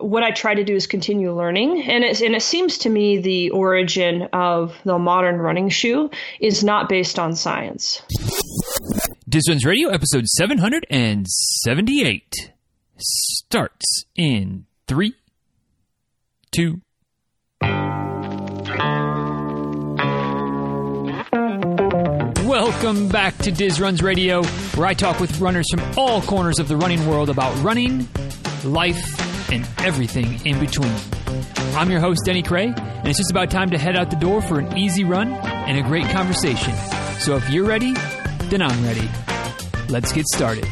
what I try to do is continue learning, and it and it seems to me the origin of the modern running shoe is not based on science. Runs Radio, episode seven hundred and seventy-eight, starts in three, two. Welcome back to Diz Runs Radio, where I talk with runners from all corners of the running world about running, life, and everything in between. I'm your host, Denny Krahe, and it's just about time to head out the door for an easy run and a great conversation. So if you're ready, then I'm ready. Let's get started.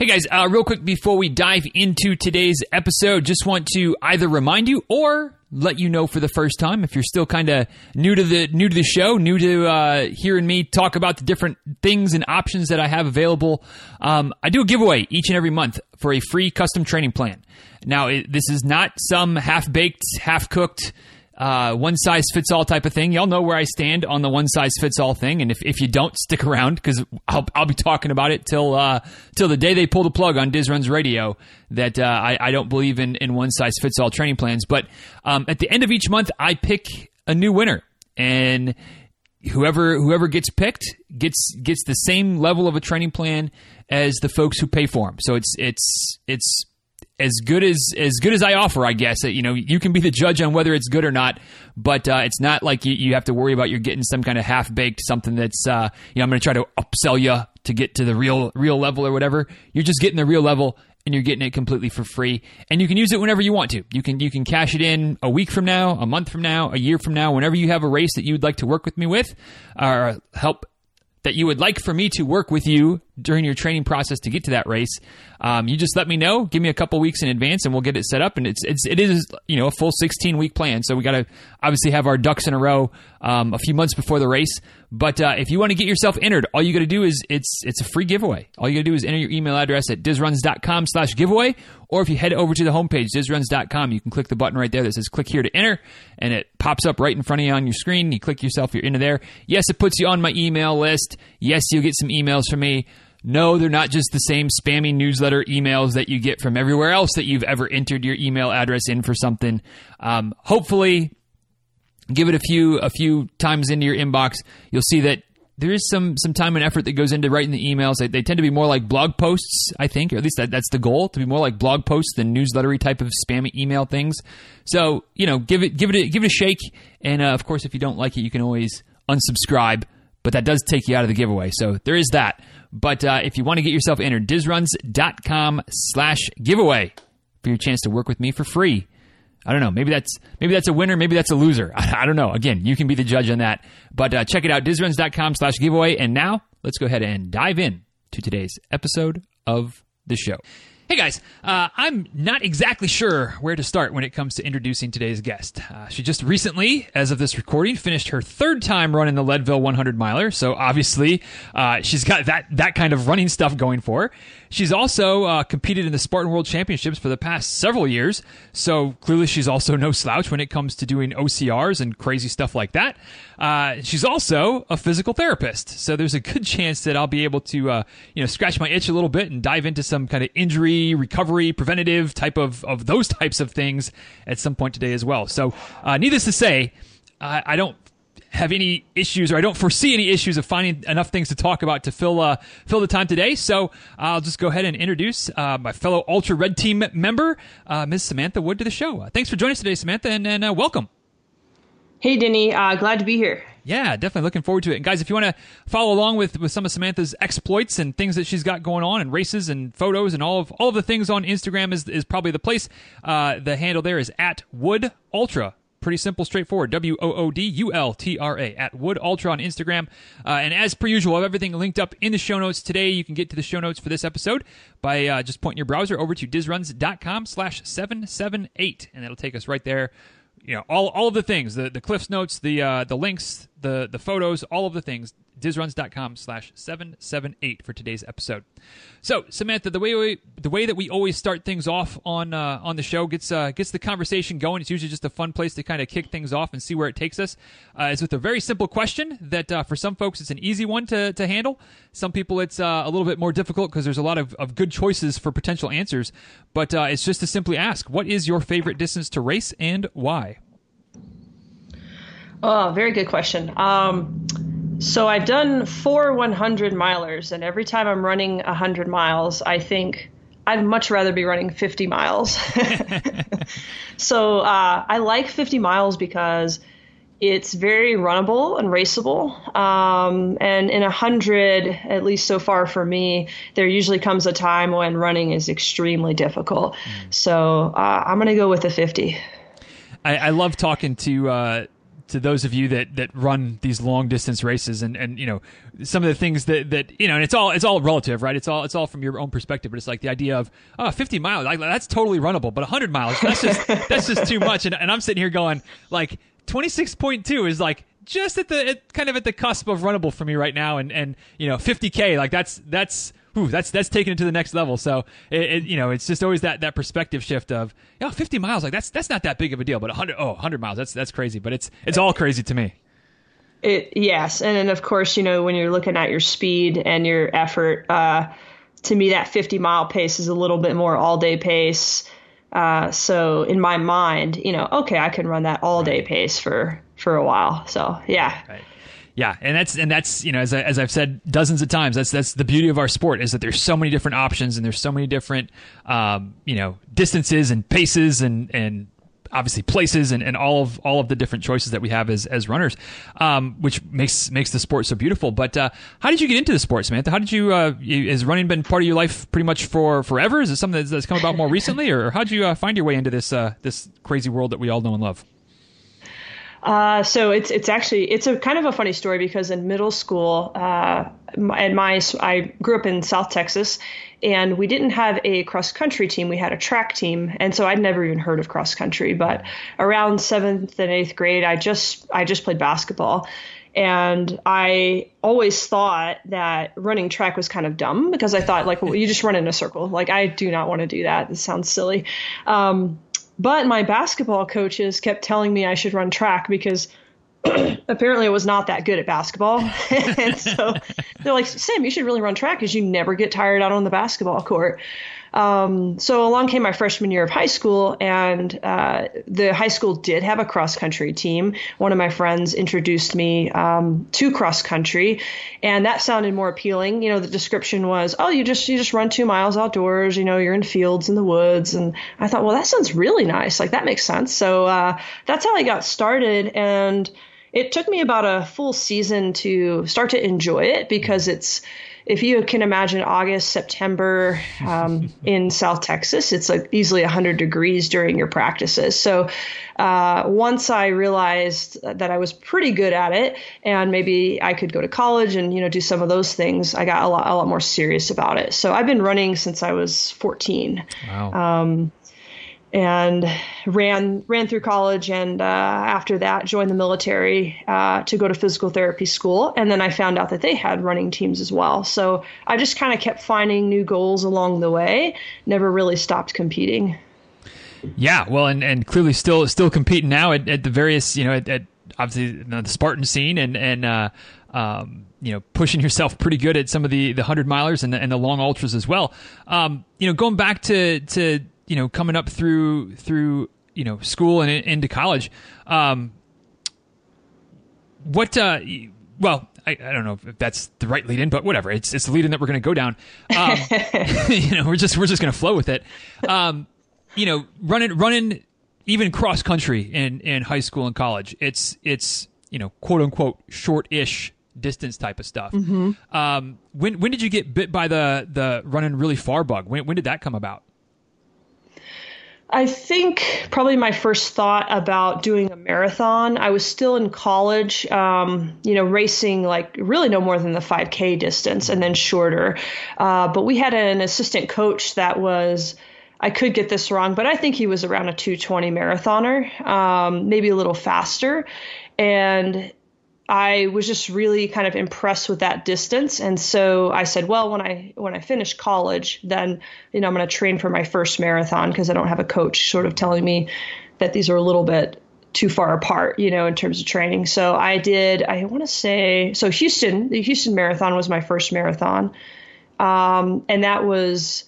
Hey guys, uh, real quick before we dive into today's episode, just want to either remind you or let you know for the first time if you're still kind of new to the new to the show, new to uh, hearing me talk about the different things and options that I have available. Um, I do a giveaway each and every month for a free custom training plan. Now, it, this is not some half baked, half cooked uh, one size fits all type of thing. Y'all know where I stand on the one size fits all thing, and if, if you don't stick around, because I'll, I'll be talking about it till uh, till the day they pull the plug on Diz Runs Radio. That uh, I, I don't believe in, in one size fits all training plans, but um, at the end of each month, I pick a new winner, and whoever whoever gets picked gets gets the same level of a training plan as the folks who pay for them. So it's it's it's as good as as good as I offer, I guess. You know, you can be the judge on whether it's good or not, but uh, it's not like you, you have to worry about you're getting some kind of half baked something that's uh, you know I'm going to try to upsell you to get to the real real level or whatever. You're just getting the real level and you're getting it completely for free and you can use it whenever you want to you can you can cash it in a week from now a month from now a year from now whenever you have a race that you'd like to work with me with or help that you would like for me to work with you during your training process to get to that race, um, you just let me know. Give me a couple weeks in advance, and we'll get it set up. And it's it's it is you know a full 16 week plan. So we got to obviously have our ducks in a row um, a few months before the race. But uh, if you want to get yourself entered, all you got to do is it's it's a free giveaway. All you got to do is enter your email address at dizruns.com slash giveaway, or if you head over to the homepage dizruns.com, you can click the button right there that says click here to enter, and it pops up right in front of you on your screen. You click yourself, you're into there. Yes, it puts you on my email list. Yes, you'll get some emails from me. No, they're not just the same spammy newsletter emails that you get from everywhere else that you've ever entered your email address in for something. Um, hopefully, give it a few a few times into your inbox. You'll see that there is some some time and effort that goes into writing the emails. They, they tend to be more like blog posts, I think, or at least that, that's the goal to be more like blog posts than newslettery type of spammy email things. So you know, give it give it a, give it a shake. And uh, of course, if you don't like it, you can always unsubscribe. But that does take you out of the giveaway. So there is that. But uh, if you want to get yourself entered, dizruns.com slash giveaway for your chance to work with me for free. I don't know. Maybe that's maybe that's a winner. Maybe that's a loser. I, I don't know. Again, you can be the judge on that. But uh, check it out, dizruns.com slash giveaway. And now let's go ahead and dive in to today's episode of the show. Hey guys, uh, I'm not exactly sure where to start when it comes to introducing today's guest. Uh, she just recently, as of this recording, finished her third time running the Leadville 100 miler, so obviously uh, she's got that that kind of running stuff going for her. She's also uh, competed in the Spartan World Championships for the past several years, so clearly she's also no slouch when it comes to doing OCRs and crazy stuff like that. Uh, she's also a physical therapist, so there's a good chance that I'll be able to, uh, you know, scratch my itch a little bit and dive into some kind of injury recovery, preventative type of of those types of things at some point today as well. So, uh, needless to say, I don't have any issues, or I don't foresee any issues of finding enough things to talk about to fill uh, fill the time today. So I'll just go ahead and introduce uh, my fellow Altra Red Team member, uh, Ms. Samantha Wood, to the show. Uh, thanks for joining us today, Samantha, and, and uh, welcome. Hey, Denny. Uh, glad to be here. Yeah, definitely looking forward to it. And guys, if you want to follow along with, with some of Samantha's exploits and things that she's got going on and races and photos and all of all of the things on Instagram is is probably the place. the handle there is at Wood Ultra Pretty simple, straightforward. W O O D U L T R A at Wood Ultra on Instagram. Uh, and as per usual, I have everything linked up in the show notes today. You can get to the show notes for this episode by uh, just pointing your browser over to dizruns.com slash 778. And that'll take us right there. You know, all, all of the things, the, the Cliffs notes, the, uh, the links, the, the photos, all of the things dizruns.com slash 778 for today's episode. So, Samantha, the way we, the way that we always start things off on uh, on the show gets uh, gets the conversation going. It's usually just a fun place to kind of kick things off and see where it takes us. Uh, with a very simple question that uh, for some folks it's an easy one to, to handle. Some people it's uh, a little bit more difficult because there's a lot of, of good choices for potential answers. But uh, it's just to simply ask, what is your favorite distance to race and why? Oh, very good question. Um, so I've done four 100 milers, and every time I'm running 100 miles, I think I'd much rather be running 50 miles. so uh, I like 50 miles because it's very runnable and raceable. Um, and in 100, at least so far for me, there usually comes a time when running is extremely difficult. Mm. So uh, I'm going to go with the 50. I, I love talking to. Uh to those of you that that run these long distance races and and you know some of the things that that you know and it's all it's all relative right? It's all it's all from your own perspective but it's like the idea of oh 50 miles like that's totally runnable but 100 miles that's just that's just too much. And, and I'm sitting here going like 26.2 is like just at the at, kind of at the cusp of runnable for me right now. And and you know 50k like that's that's Ooh, that's that's taken it to the next level. So it, it, you know, it's just always that that perspective shift of, you know, 50 miles, like that's that's not that big of a deal, but 100 oh 100 miles, that's that's crazy, but it's it's all crazy to me. It yes, and then of course, you know, when you're looking at your speed and your effort, uh, to me that 50 mile pace is a little bit more all day pace. Uh, so in my mind, you know, okay, I can run that all day pace for for a while. So yeah. Right. Yeah, and that's and that's you know as I, as I've said dozens of times, that's that's the beauty of our sport is that there's so many different options and there's so many different um, you know distances and paces and and obviously places and, and all of all of the different choices that we have as as runners, um, which makes makes the sport so beautiful. But uh, how did you get into the sport, Samantha? How did you, uh, running been part of your life pretty much for forever? Is it something that's, that's come about more recently, or how did you uh, find your way into this uh, this crazy world that we all know and love? Uh, so it's it's actually it's a kind of a funny story because in middle school, uh, and my I grew up in South Texas, and we didn't have a cross country team. We had a track team, and so I'd never even heard of cross country. But around seventh and eighth grade, I just I just played basketball, and I always thought that running track was kind of dumb because I thought like well, you just run in a circle. Like I do not want to do that. It sounds silly. Um, but my basketball coaches kept telling me I should run track because apparently I was not that good at basketball. and so they're like, Sam, you should really run track because you never get tired out on the basketball court. Um, so along came my freshman year of high school, and uh, the high school did have a cross country team. One of my friends introduced me um, to cross country, and that sounded more appealing. You know, the description was, "Oh, you just you just run two miles outdoors. You know, you're in fields in the woods." And I thought, well, that sounds really nice. Like that makes sense. So uh, that's how I got started, and it took me about a full season to start to enjoy it because it's if you can imagine August, September um, in South Texas, it's like easily 100 degrees during your practices. So uh, once I realized that I was pretty good at it, and maybe I could go to college and you know do some of those things, I got a lot a lot more serious about it. So I've been running since I was 14. Wow. Um, and ran ran through college and uh, after that joined the military uh, to go to physical therapy school. And then I found out that they had running teams as well. So I just kind of kept finding new goals along the way never really stopped competing. Yeah well and, and clearly still still competing now at, at the various you know at, at obviously the Spartan scene and and uh, um, you know, pushing yourself pretty good at some of the the hundred milers and the, and the long ultras as well. Um, you know, going back to to you know coming up through through you know school and into college. Um, what uh, well I, I, don't know if that's the right lead in but whatever. It's it's the lead in that we're going to go down. Um, you know we're just we're just going to flow with it. Um, you know running running even cross country in in high school and college it's it's you know quote unquote short-ish distance type of stuff. Mm-hmm. um, when when did you get bit by the the running really far bug? When when did that come about I think probably my first thought about doing a marathon. I was still in college, um, you know, racing like really no more than the 5K distance and then shorter. Uh, but we had an assistant coach that was, I could get this wrong, but I think he was around a 220 marathoner, um, maybe a little faster. And I was just really kind of impressed with that distance, and so I said, well, when I when I finish college, then you know I'm going to train for my first marathon because I don't have a coach sort of telling me that these are a little bit too far apart, you know, in terms of training. So I did, I want to say, so Houston, the Houston Marathon was my first marathon, um, and that was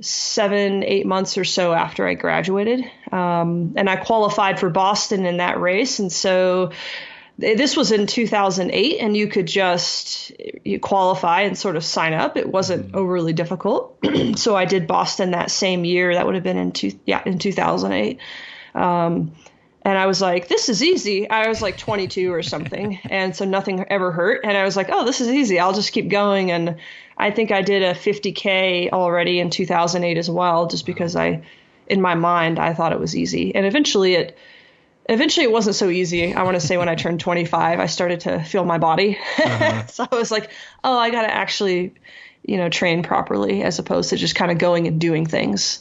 seven, eight months or so after I graduated. Um, and I qualified for Boston in that race. And so this was in 2008, and you could just you qualify and sort of sign up. It wasn't mm-hmm. overly difficult. so I did Boston that same year. That would have been in two, yeah, in 2008. Um, and I was like, this is easy. I was like 22 or something. and so nothing ever hurt. And I was like, oh, this is easy. I'll just keep going. And I think I did a 50K already in 2008 as well, just because I, in my mind, I thought it was easy. And eventually it, eventually it wasn't so easy. I want to say when I turned 25, I started to feel my body. Uh-huh. so I was like, oh, I got to actually, you know, train properly as opposed to just kind of going and doing things.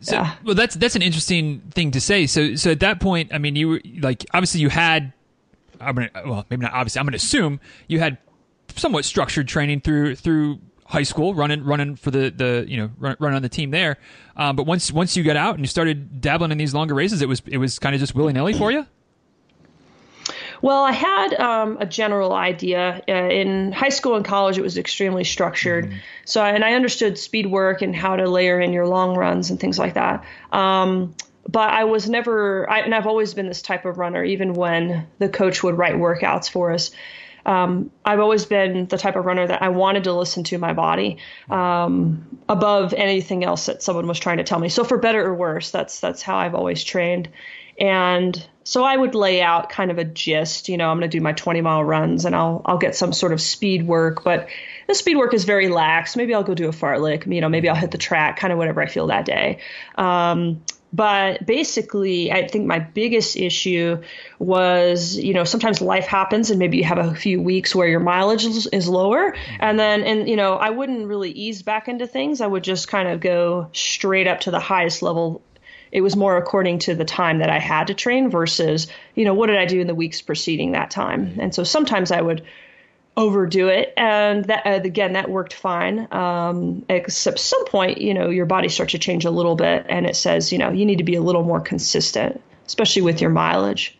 So, yeah. well, that's that's an interesting thing to say. So, so at that point, I mean, you were like, obviously, you had, I'm gonna, well, maybe not obviously, I'm gonna assume you had somewhat structured training through through high school, running running for the the you know run, running on the team there. Um, but once once you got out and you started dabbling in these longer races, it was it was kind of just willy nilly for you. Well, I had um, a general idea. Uh, in high school and college, it was extremely structured. Mm-hmm. So, and I understood speed work and how to layer in your long runs and things like that. Um, but I was never, I, and I've always been this type of runner, even when the coach would write workouts for us um, I've always been the type of runner that I wanted to listen to my body um, above anything else that someone was trying to tell me. So for better or worse, that's that's how I've always trained. And so I would lay out kind of a gist. You know, I'm going to do my 20 mile runs, and I'll I'll get some sort of speed work, but the speed work is very lax. Maybe I'll go do a fartlek. You know, maybe I'll hit the track, kind of whatever I feel that day. Um, but basically, I think my biggest issue was, you know, sometimes life happens and maybe you have a few weeks where your mileage is, lower. And then, and, you know, I wouldn't really ease back into things. I would just kind of go straight up to the highest level it was more according to the time that I had to train versus, you know, what did I do in the weeks preceding that time? And so sometimes I would overdo it. And that uh, again that worked fine. Um, except some point you know your body starts to change a little bit and it says you know you need to be a little more consistent especially with your mileage.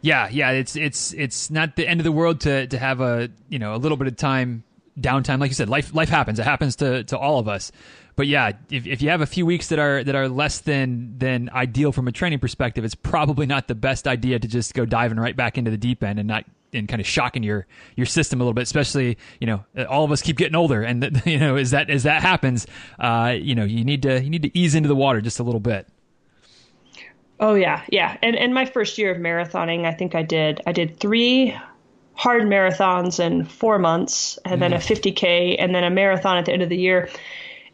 Yeah yeah it's it's it's not the end of the world to to have a you know a little bit of time downtime. Like you said life life happens. It happens to to all of us. But yeah if, if you have a few weeks that are that are less than than ideal from a training perspective it's probably not the best idea to just go diving right back into the deep end and not and kind of shocking your your system a little bit especially you know all of us keep getting older and you know as that as that happens uh, you know you need to you need to ease into the water just a little bit oh yeah yeah and and my first year of marathoning i think i did i did three hard marathons in four months and then a 50k mm-hmm. and then a marathon at the end of the year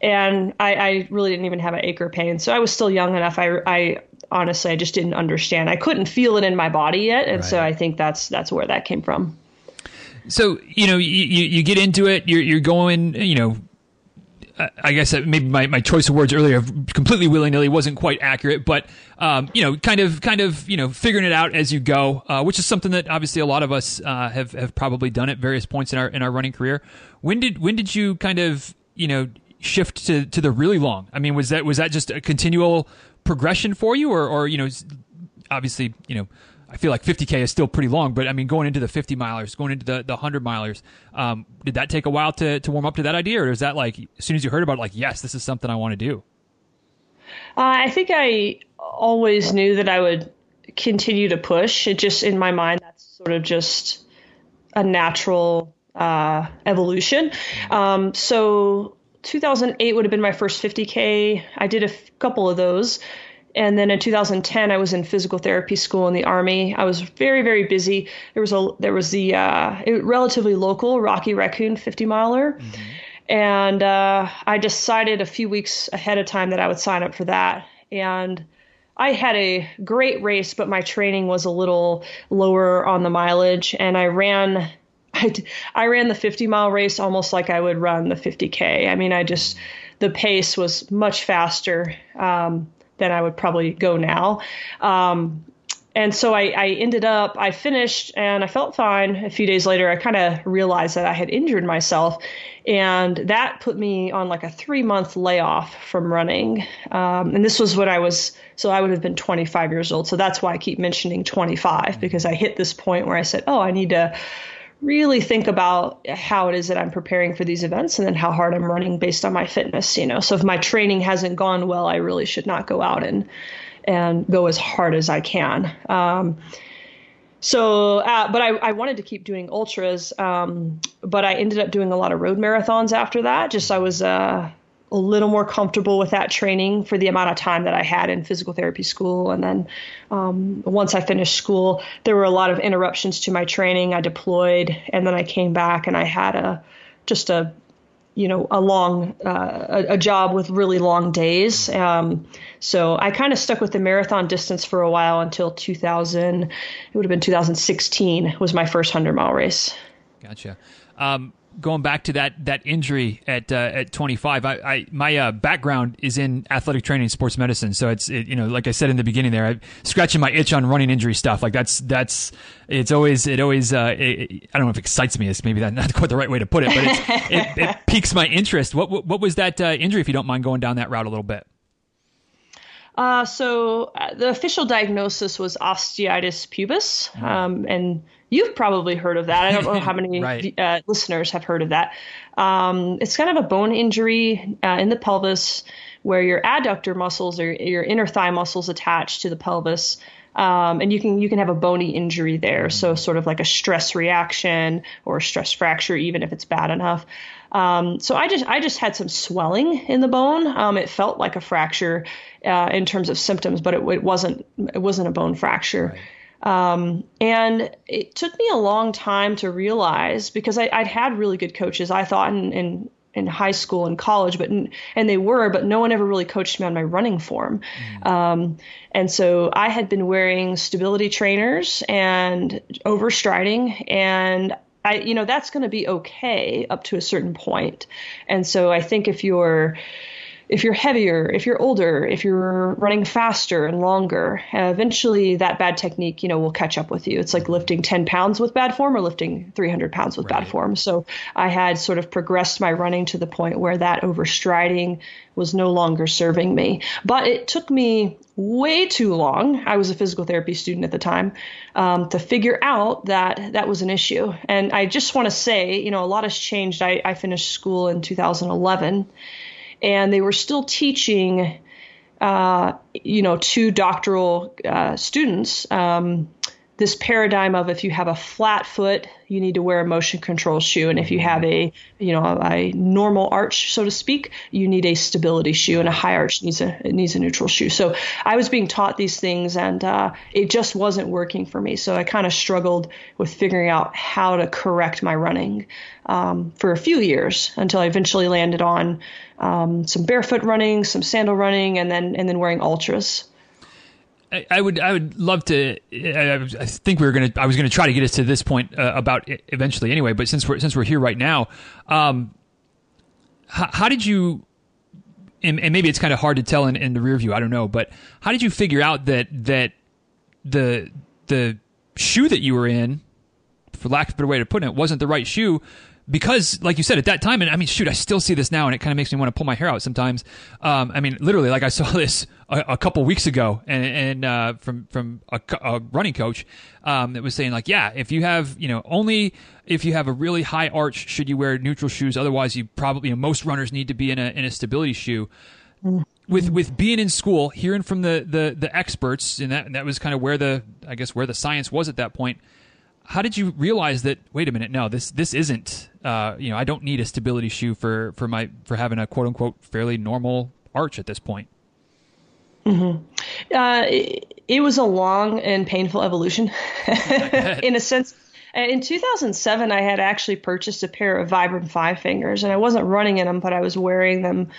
and I, I, really didn't even have an acre pain. So I was still young enough. I, I honestly, I just didn't understand. I couldn't feel it in my body yet, and right. so I think that's that's where that came from. So you know, you, you get into it. You're you're going. You know, I guess maybe my, my choice of words earlier, completely willy nilly, wasn't quite accurate, but um, you know, kind of kind of you know, figuring it out as you go, uh, which is something that obviously a lot of us uh, have have probably done at various points in our in our running career. When did when did you kind of you know shift to to the really long? I mean, was that was that just a continual progression for you, or, or you know, obviously, you know, I feel like 50k is still pretty long, but I mean, going into the 50 milers, going into the the 100 milers, um, did that take a while to to warm up to that idea, or is that like as soon as you heard about it, like, yes, this is something I want to do? Uh, I think I always knew that I would continue to push. It just in my mind, that's sort of just a natural uh, evolution. Um, so 2008 would have been my first 50K. I did a f- couple of those. And then in 2010, I was in physical therapy school in the army. I was very, very busy. There was a there was the uh, relatively local Rocky Raccoon 50 miler, mm-hmm. and uh, I decided a few weeks ahead of time that I would sign up for that. And I had a great race, but my training was a little lower on the mileage, and I ran I, I ran the 50 mile race almost like I would run the 50K. I mean, I just, the pace was much faster um, than I would probably go now. Um, and so I, I, ended up, I finished and I felt fine. A few days later, I kind of realized that I had injured myself. And that put me on like a three month layoff from running. Um, and this was when I was, so I would have been 25 years old. So that's why I keep mentioning 25 because I hit this point where I said, oh, I need to really think about how it is that I'm preparing for these events and then how hard I'm running based on my fitness, you know. So if my training hasn't gone well, I really should not go out and and go as hard as I can. Um, so, uh, but I, I, wanted to keep doing ultras, um, but I ended up doing a lot of road marathons after that. Just I was uh, a little more comfortable with that training for the amount of time that I had in physical therapy school. And then um, once I finished school, there were a lot of interruptions to my training. I deployed, and then I came back, and I had a just a you know a long uh, a, a, job with really long days um, so i kind of stuck with the marathon distance for a while until 2000 it would have been 2016 was my first 100 mile race gotcha um, going back to that that injury at uh, at 25, I, I my uh, background is in athletic training and sports medicine. So it's it, you know like I said in the beginning there, I'm scratching my itch on running injury stuff. Like that's that's it's always it always uh, it, I don't know if excites me is maybe that not quite the right way to put it, but it, it, piques my interest. What what, what was that uh, injury? If you don't mind going down that route a little bit. Uh, so uh, the official diagnosis was osteitis pubis, mm-hmm. um, and You've probably heard of that. I don't know how many right. uh, listeners have heard of that. Um, it's kind of a bone injury uh, in the pelvis where your adductor muscles or your inner thigh muscles attached to the pelvis. Um, and you can you can have a bony injury there, so sort of like a stress reaction or a stress fracture, even if it's bad enough. Um, so I just I just had some swelling in the bone. Um, it felt like a fracture uh, in terms of symptoms, but it, it, wasn't it wasn't a bone fracture. Right. Um, and it took me a long time to realize because I, would had really good coaches, I thought in, in, in high school and college, but and they were, but no one ever really coached me on my running form. Mm. Um, and so I had been wearing stability trainers and overstriding, and I, you know, that's going to be okay up to a certain point. And so I think if you're if you're heavier, if you're older, if you're running faster and longer, uh, eventually that bad technique, you know, will catch up with you. It's like lifting 10 pounds with bad form or lifting 300 pounds with right. bad form. So I had sort of progressed my running to the point where that overstriding was no longer serving me. But it took me way too long. I was a physical therapy student at the time um, to figure out that that was an issue. And I just want to say, you know, a lot has changed. I, I finished school in 2011 and they were still teaching, uh, you know, two doctoral uh, students um, this paradigm of if you have a flat foot, you need to wear a motion control shoe, and if you have a you know a, normal arch, so to speak, you need a stability shoe, and a high arch needs a needs a neutral shoe. So I was being taught these things, and uh, it just wasn't working for me. So I kind of struggled with figuring out how to correct my running um, for a few years until I eventually landed on um, some barefoot running, some sandal running, and then and then wearing Altras. I would I would love to. I think we were gonna. I was gonna try to get us to this point uh, about eventually anyway. But since we're since we're here right now, um, how, how, did you? And, and maybe it's kind of hard to tell in, in the rear view. I don't know, but how did you figure out that that the the shoe that you were in, for lack of a better way to put it, wasn't the right shoe because like you said at that time and i mean shoot i still see this now and it kind of makes me want to pull my hair out sometimes. Um, i mean literally like i saw this a, a couple weeks ago and, and uh, from from a, a running coach um, that was saying like yeah if you have you know only if you have a really high arch should you wear neutral shoes otherwise you probably you know, most runners need to be in a in a stability shoe. With with being in school hearing from the the the experts and that and that was kind of where the i guess where the science was at that point how did you realize that? Wait a minute, no, this this isn't. Uh, you know, I don't need a stability shoe for for my for having a quote unquote fairly normal arch at this point. Mm-hmm. Uh, it, it, was a long and painful evolution, in a sense. In 2007, I had actually purchased a pair of Vibram Five Fingers, and I wasn't running in them, but I was wearing them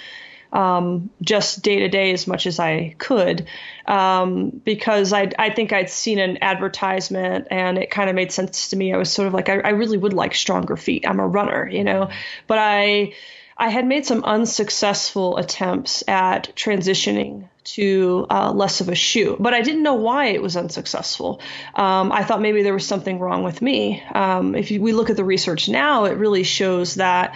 um, just day to day as much as I could um, because I, I think I'd seen an advertisement and it kind of made sense to me. I was sort of like, I, I really would like stronger feet. I'm a runner, you know, but I. I had made some unsuccessful attempts at transitioning to uh, less of a shoe. But I didn't know why it was unsuccessful. Um, I thought maybe there was something wrong with me. Um, if you, we look at the research now, it really shows that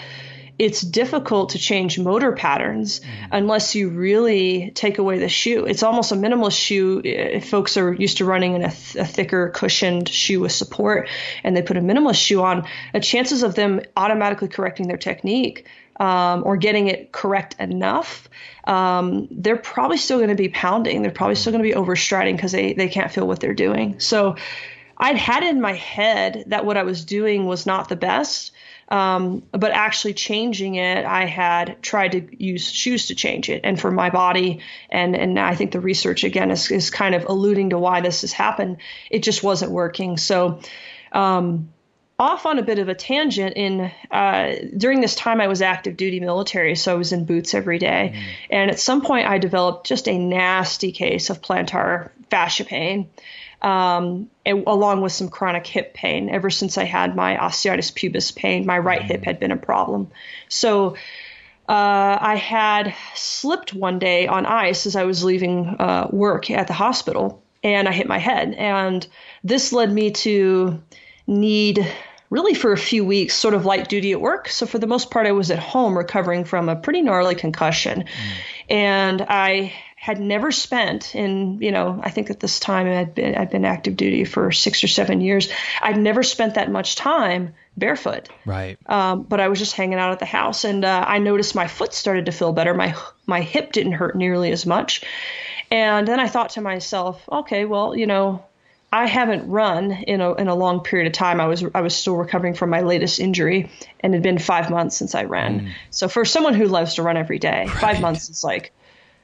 it's difficult to change motor patterns mm. unless you really take away the shoe. It's almost a minimalist shoe. If folks are used to running in a, th- a thicker cushioned shoe with support and they put a minimalist shoe on, the chances of them automatically correcting their technique um, or getting it correct enough, um, they're probably still going to be pounding. They're probably still going to be overstriding because they, they can't feel what they're doing. So I'd had in my head that what I was doing was not the best. Um, but actually changing it, I had tried to use shoes to change it, and for my body, and and I think the research again is is kind of alluding to why this has happened. It just wasn't working. So. Um, off on a bit of a tangent in uh, during this time I was active duty military, so I was in boots every day. Mm. And at some point I developed just a nasty case of plantar fascia pain um, along with some chronic hip pain. Ever since I had my osteitis pubis pain, my right hip had been a problem. So uh, I had slipped one day on ice as I was leaving uh, work at the hospital, and I hit my head. And this led me to need really for a few weeks sort of light duty at work. So for the most part, I was at home recovering from a pretty gnarly concussion. Mm. And I had never spent in, you know, I think at this time I'd been, I'd been active duty for six or seven years. I'd never spent that much time barefoot. Right. Um, but I was just hanging out at the house and uh, I noticed my foot started to feel better. My, my hip didn't hurt nearly as much. And then I thought to myself, okay, well, you know, I haven't run in a in a long period of time. I was I was still recovering from my latest injury, and it had been five months since I ran. Mm. So for someone who loves to run every day, right. five months is like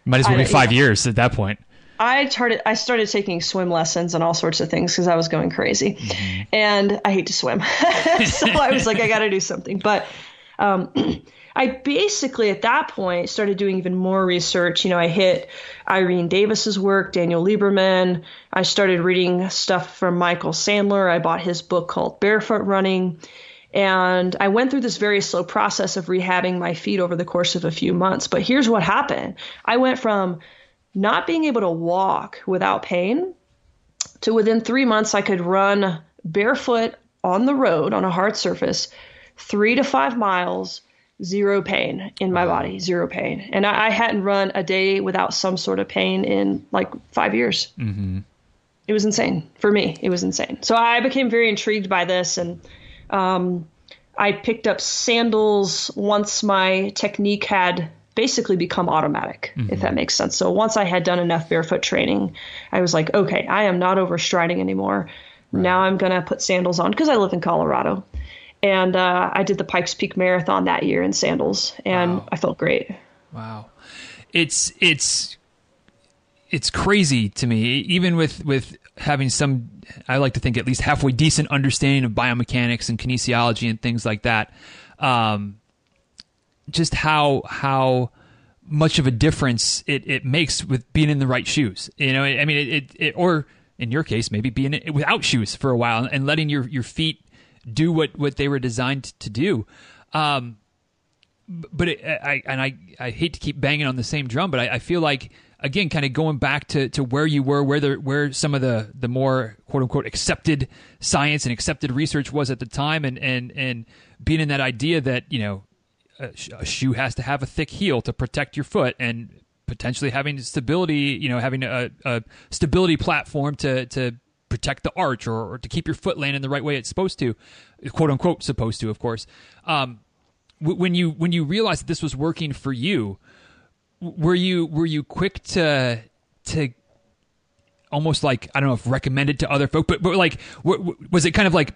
might as well be five years at that point. I started I started taking swim lessons and all sorts of things because I was going crazy, mm-hmm. and I hate to swim, so I was like I got to do something. But um, I basically at that point started doing even more research. You know, I hit Irene Davis's work, Daniel Lieberman. I started reading stuff from Michael Sandler. I bought his book called Barefoot Running. And I went through this very slow process of rehabbing my feet over the course of a few months. But here's what happened I went from not being able to walk without pain to within three months, I could run barefoot on the road on a hard surface, three to five miles, zero pain in my body, zero pain. And I, I hadn't run a day without some sort of pain in like five years. Mm-hmm. It was insane for me. It was insane. So I became very intrigued by this and um, I picked up sandals once my technique had basically become automatic, mm-hmm. if that makes sense. So once I had done enough barefoot training, I was like, okay, I am not overstriding anymore. Right. Now I'm going to put sandals on because I live in Colorado. And uh, I did the Pikes Peak Marathon that year in sandals, and wow. I felt great. Wow, it's it's it's crazy to me, even with with having some, I like to think at least halfway decent understanding of biomechanics and kinesiology and things like that. Um, just how how much of a difference it, it makes with being in the right shoes. You know, I mean, it, it, it or in your case, maybe being without shoes for a while and letting your, your feet do what, what they were designed to do. Um, but it, I and I, I hate to keep banging on the same drum, but I, I feel like again, kind of going back to, to where you were, where the where some of the the more quote unquote accepted science and accepted research was at the time, and and and being in that idea that you know a, a shoe has to have a thick heel to protect your foot, and potentially having stability, you know, having a, a stability platform to to protect the arch or, or, to keep your foot landing the right way it's supposed to, quote unquote supposed to, of course. Um, when you when you realized that this was working for you were you were you quick to to almost like I don't know if recommended to other folk, but but like was it kind of like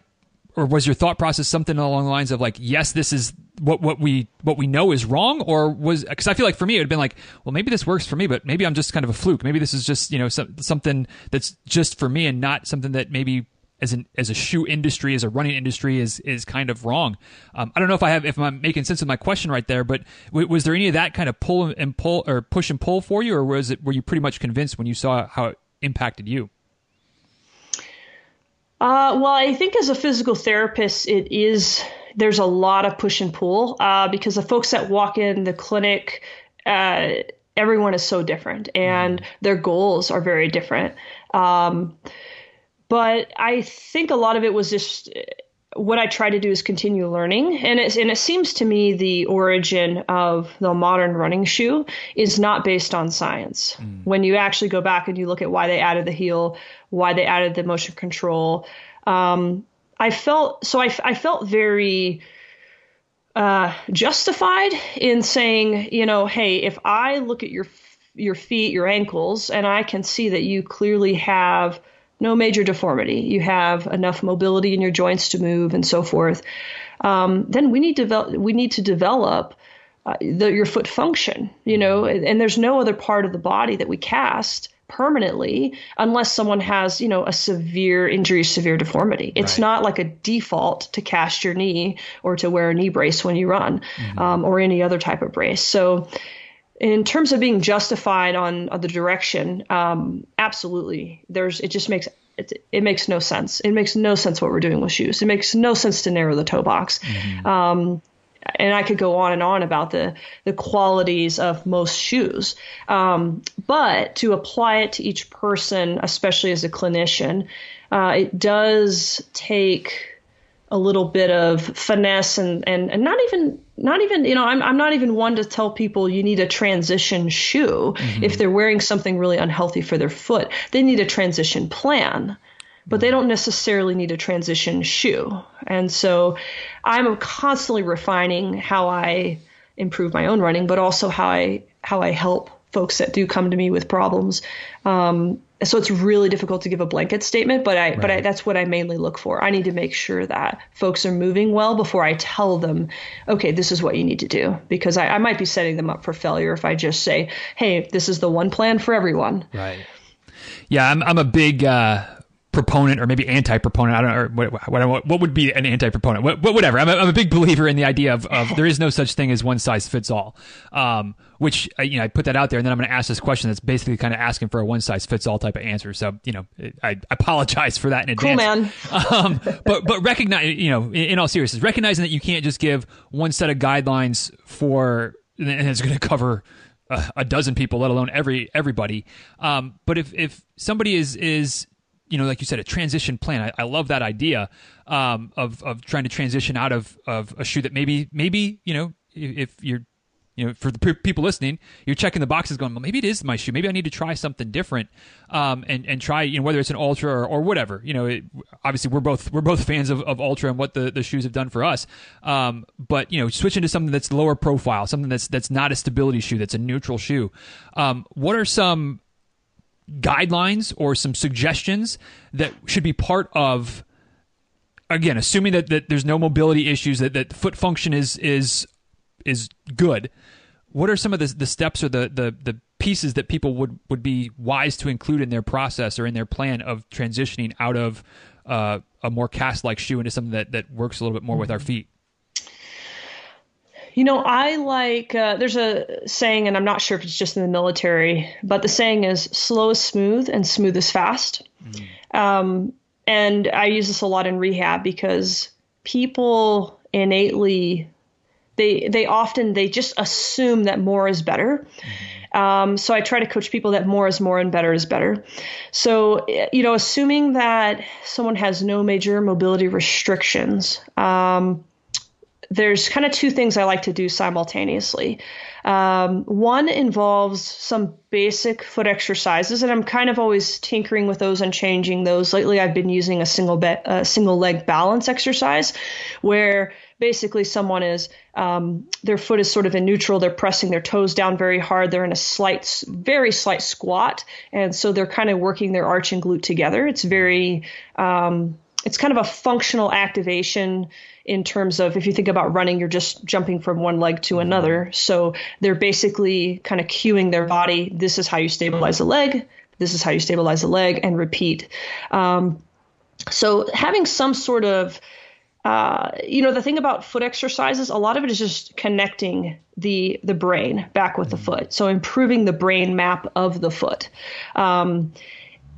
or was your thought process something along the lines of like yes this is what what we what we know is wrong? Or was because I feel like for me it had been like well maybe this works for me but maybe I'm just kind of a fluke. Maybe this is just you know some, something that's just for me and not something that maybe as an as a shoe industry, as a running industry, is is kind of wrong. Um, I don't know if I have if I'm making sense of my question right there, but w- was there any of that kind of pull and pull or push and pull for you, or was it were you pretty much convinced when you saw how it impacted you? Uh, well, I think as a physical therapist, it is there's a lot of push and pull uh, because the folks that walk in the clinic. Uh, everyone is so different and their goals are very different. Um, but I think a lot of it was just what I try to do is continue learning, and it and it seems to me the origin of the modern running shoe is not based on science. Mm. When you actually go back and you look at why they added the heel, why they added the motion control, um, I felt so I, I felt very uh, justified in saying, you know, hey, if I look at your your feet, your ankles, and I can see that you clearly have no major deformity. You have enough mobility in your joints to move and so forth. Um, then we need to develop. We need to develop uh, the, your foot function. You know, and, and there's no other part of the body that we cast permanently unless someone has you know a severe injury severe deformity it's right. not like a default to cast your knee or to wear a knee brace when you run mm-hmm. um, or any other type of brace so in terms of being justified on, on the direction, um, absolutely. There's it just makes it, it makes no sense. It makes no sense what we're doing with shoes. It makes no sense to narrow the toe box. Mm-hmm. Um, and I could go on and on about the the qualities of most shoes. Um, but to apply it to each person, especially as a clinician, uh, it does take a little bit of finesse and, and, and not even not even you know I'm, I'm not even one to tell people you need a transition shoe mm-hmm. if they're wearing something really unhealthy for their foot. They need a transition plan but they don't necessarily need a transition shoe. And so i'm constantly refining how i improve my own running but also how i how i help folks that do come to me with problems. Um, so it's really difficult to give a blanket statement but i right. but I, that's what i mainly look for. I need to make sure that folks are moving well before i tell them okay this is what you need to do because i, I might be setting them up for failure if i just say hey this is the one plan for everyone. Right. Yeah i'm, I'm a big uh proponent or maybe anti-proponent. I don't know what, what, what would be an anti-proponent. What, whatever. I'm a, I'm a big believer in the idea of, of there is no such thing as one size fits all. Um, which uh, you know I put that out there, and then I'm going to ask this question that's basically kind of asking for a one size fits all type of answer. So you know I, apologize for that in advance. Cool man. um, but but recognize you know in, in all seriousness, recognizing that you can't just give one set of guidelines for and it's going to cover a, a, dozen people, let alone every everybody. Um, but if if somebody is is you know, like you said, a transition plan. I, I love that idea um, of of trying to transition out of of a shoe that maybe maybe you know if you're you know for the people listening, you're checking the boxes, going, well, maybe it is my shoe. Maybe I need to try something different, um, and and try you know whether it's an Altra or, or whatever. You know, it, obviously we're both we're both fans of, of Altra and what the, the shoes have done for us. Um, but you know, switching to something that's lower profile, something that's that's not a stability shoe, that's a neutral shoe. Um, what are some guidelines or some suggestions that should be part of again assuming that, that there's no mobility issues that, that foot function is is is good what are some of the, the steps or the, the, the pieces that people would, would be wise to include in their process or in their plan of transitioning out of uh, a more cast like shoe into something that, that works a little bit more with our feet you know, I like, uh, there's a saying, and I'm not sure if it's just in the military, but the saying is slow is smooth and smooth is fast. Mm-hmm. Um, and I use this a lot in rehab because people innately, they, they often, they just assume that more is better. Mm-hmm. Um, so I try to coach people that more is more and better is better. So, you know, assuming that someone has no major mobility restrictions, um, there's kind of two things I like to do simultaneously. Um, one involves some basic foot exercises, and I'm kind of always tinkering with those and changing those. Lately, I've been using a single be- a single leg balance exercise, where basically someone is um, their foot is sort of in neutral. They're pressing their toes down very hard. They're in a slight, very slight squat, and so they're kind of working their arch and glute together. It's very um, it's kind of a functional activation in terms of if you think about running, you're just jumping from one leg to another. So they're basically kind of cueing their body. This is how you stabilize a leg. This is how you stabilize a leg, and repeat. Um, so having some sort of uh, you know the thing about foot exercises a lot of it is just connecting the the brain back with the foot so improving the brain map of the foot um,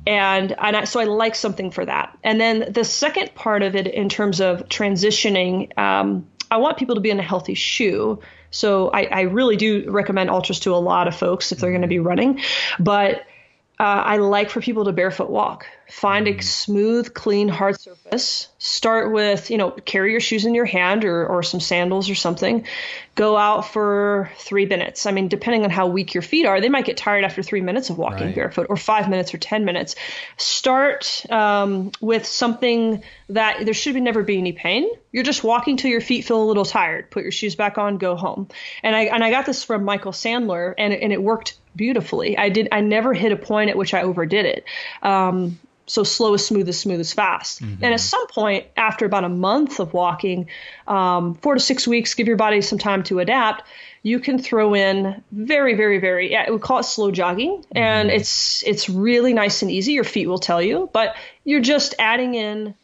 and and I, so I like something for that. And then the second part of it, in terms of transitioning, um, I want people to be in a healthy shoe. So I, I really do recommend Altras to a lot of folks if they're going to be running. But uh, I like for people to barefoot walk. Find a mm. smooth, clean, hard surface. Start with, you know, carry your shoes in your hand or, or some sandals or something. Go out for three minutes. I mean, depending on how weak your feet are, they might get tired after three minutes of walking right. barefoot or five minutes or 10 minutes. Start um, with something that there should be never be any pain. You're just walking till your feet feel a little tired. Put your shoes back on, go home. And I, and I got this from Michael Sandler, and, and it worked beautifully. I did. I never hit a point at which I overdid it. Um, so slow is smooth as smooth as fast. Mm-hmm. And at some point, after about a month of walking, um, four to six weeks, give your body some time to adapt. You can throw in very, very, very. Yeah, we call it slow jogging, mm-hmm. and it's it's really nice and easy. Your feet will tell you, but you're just adding in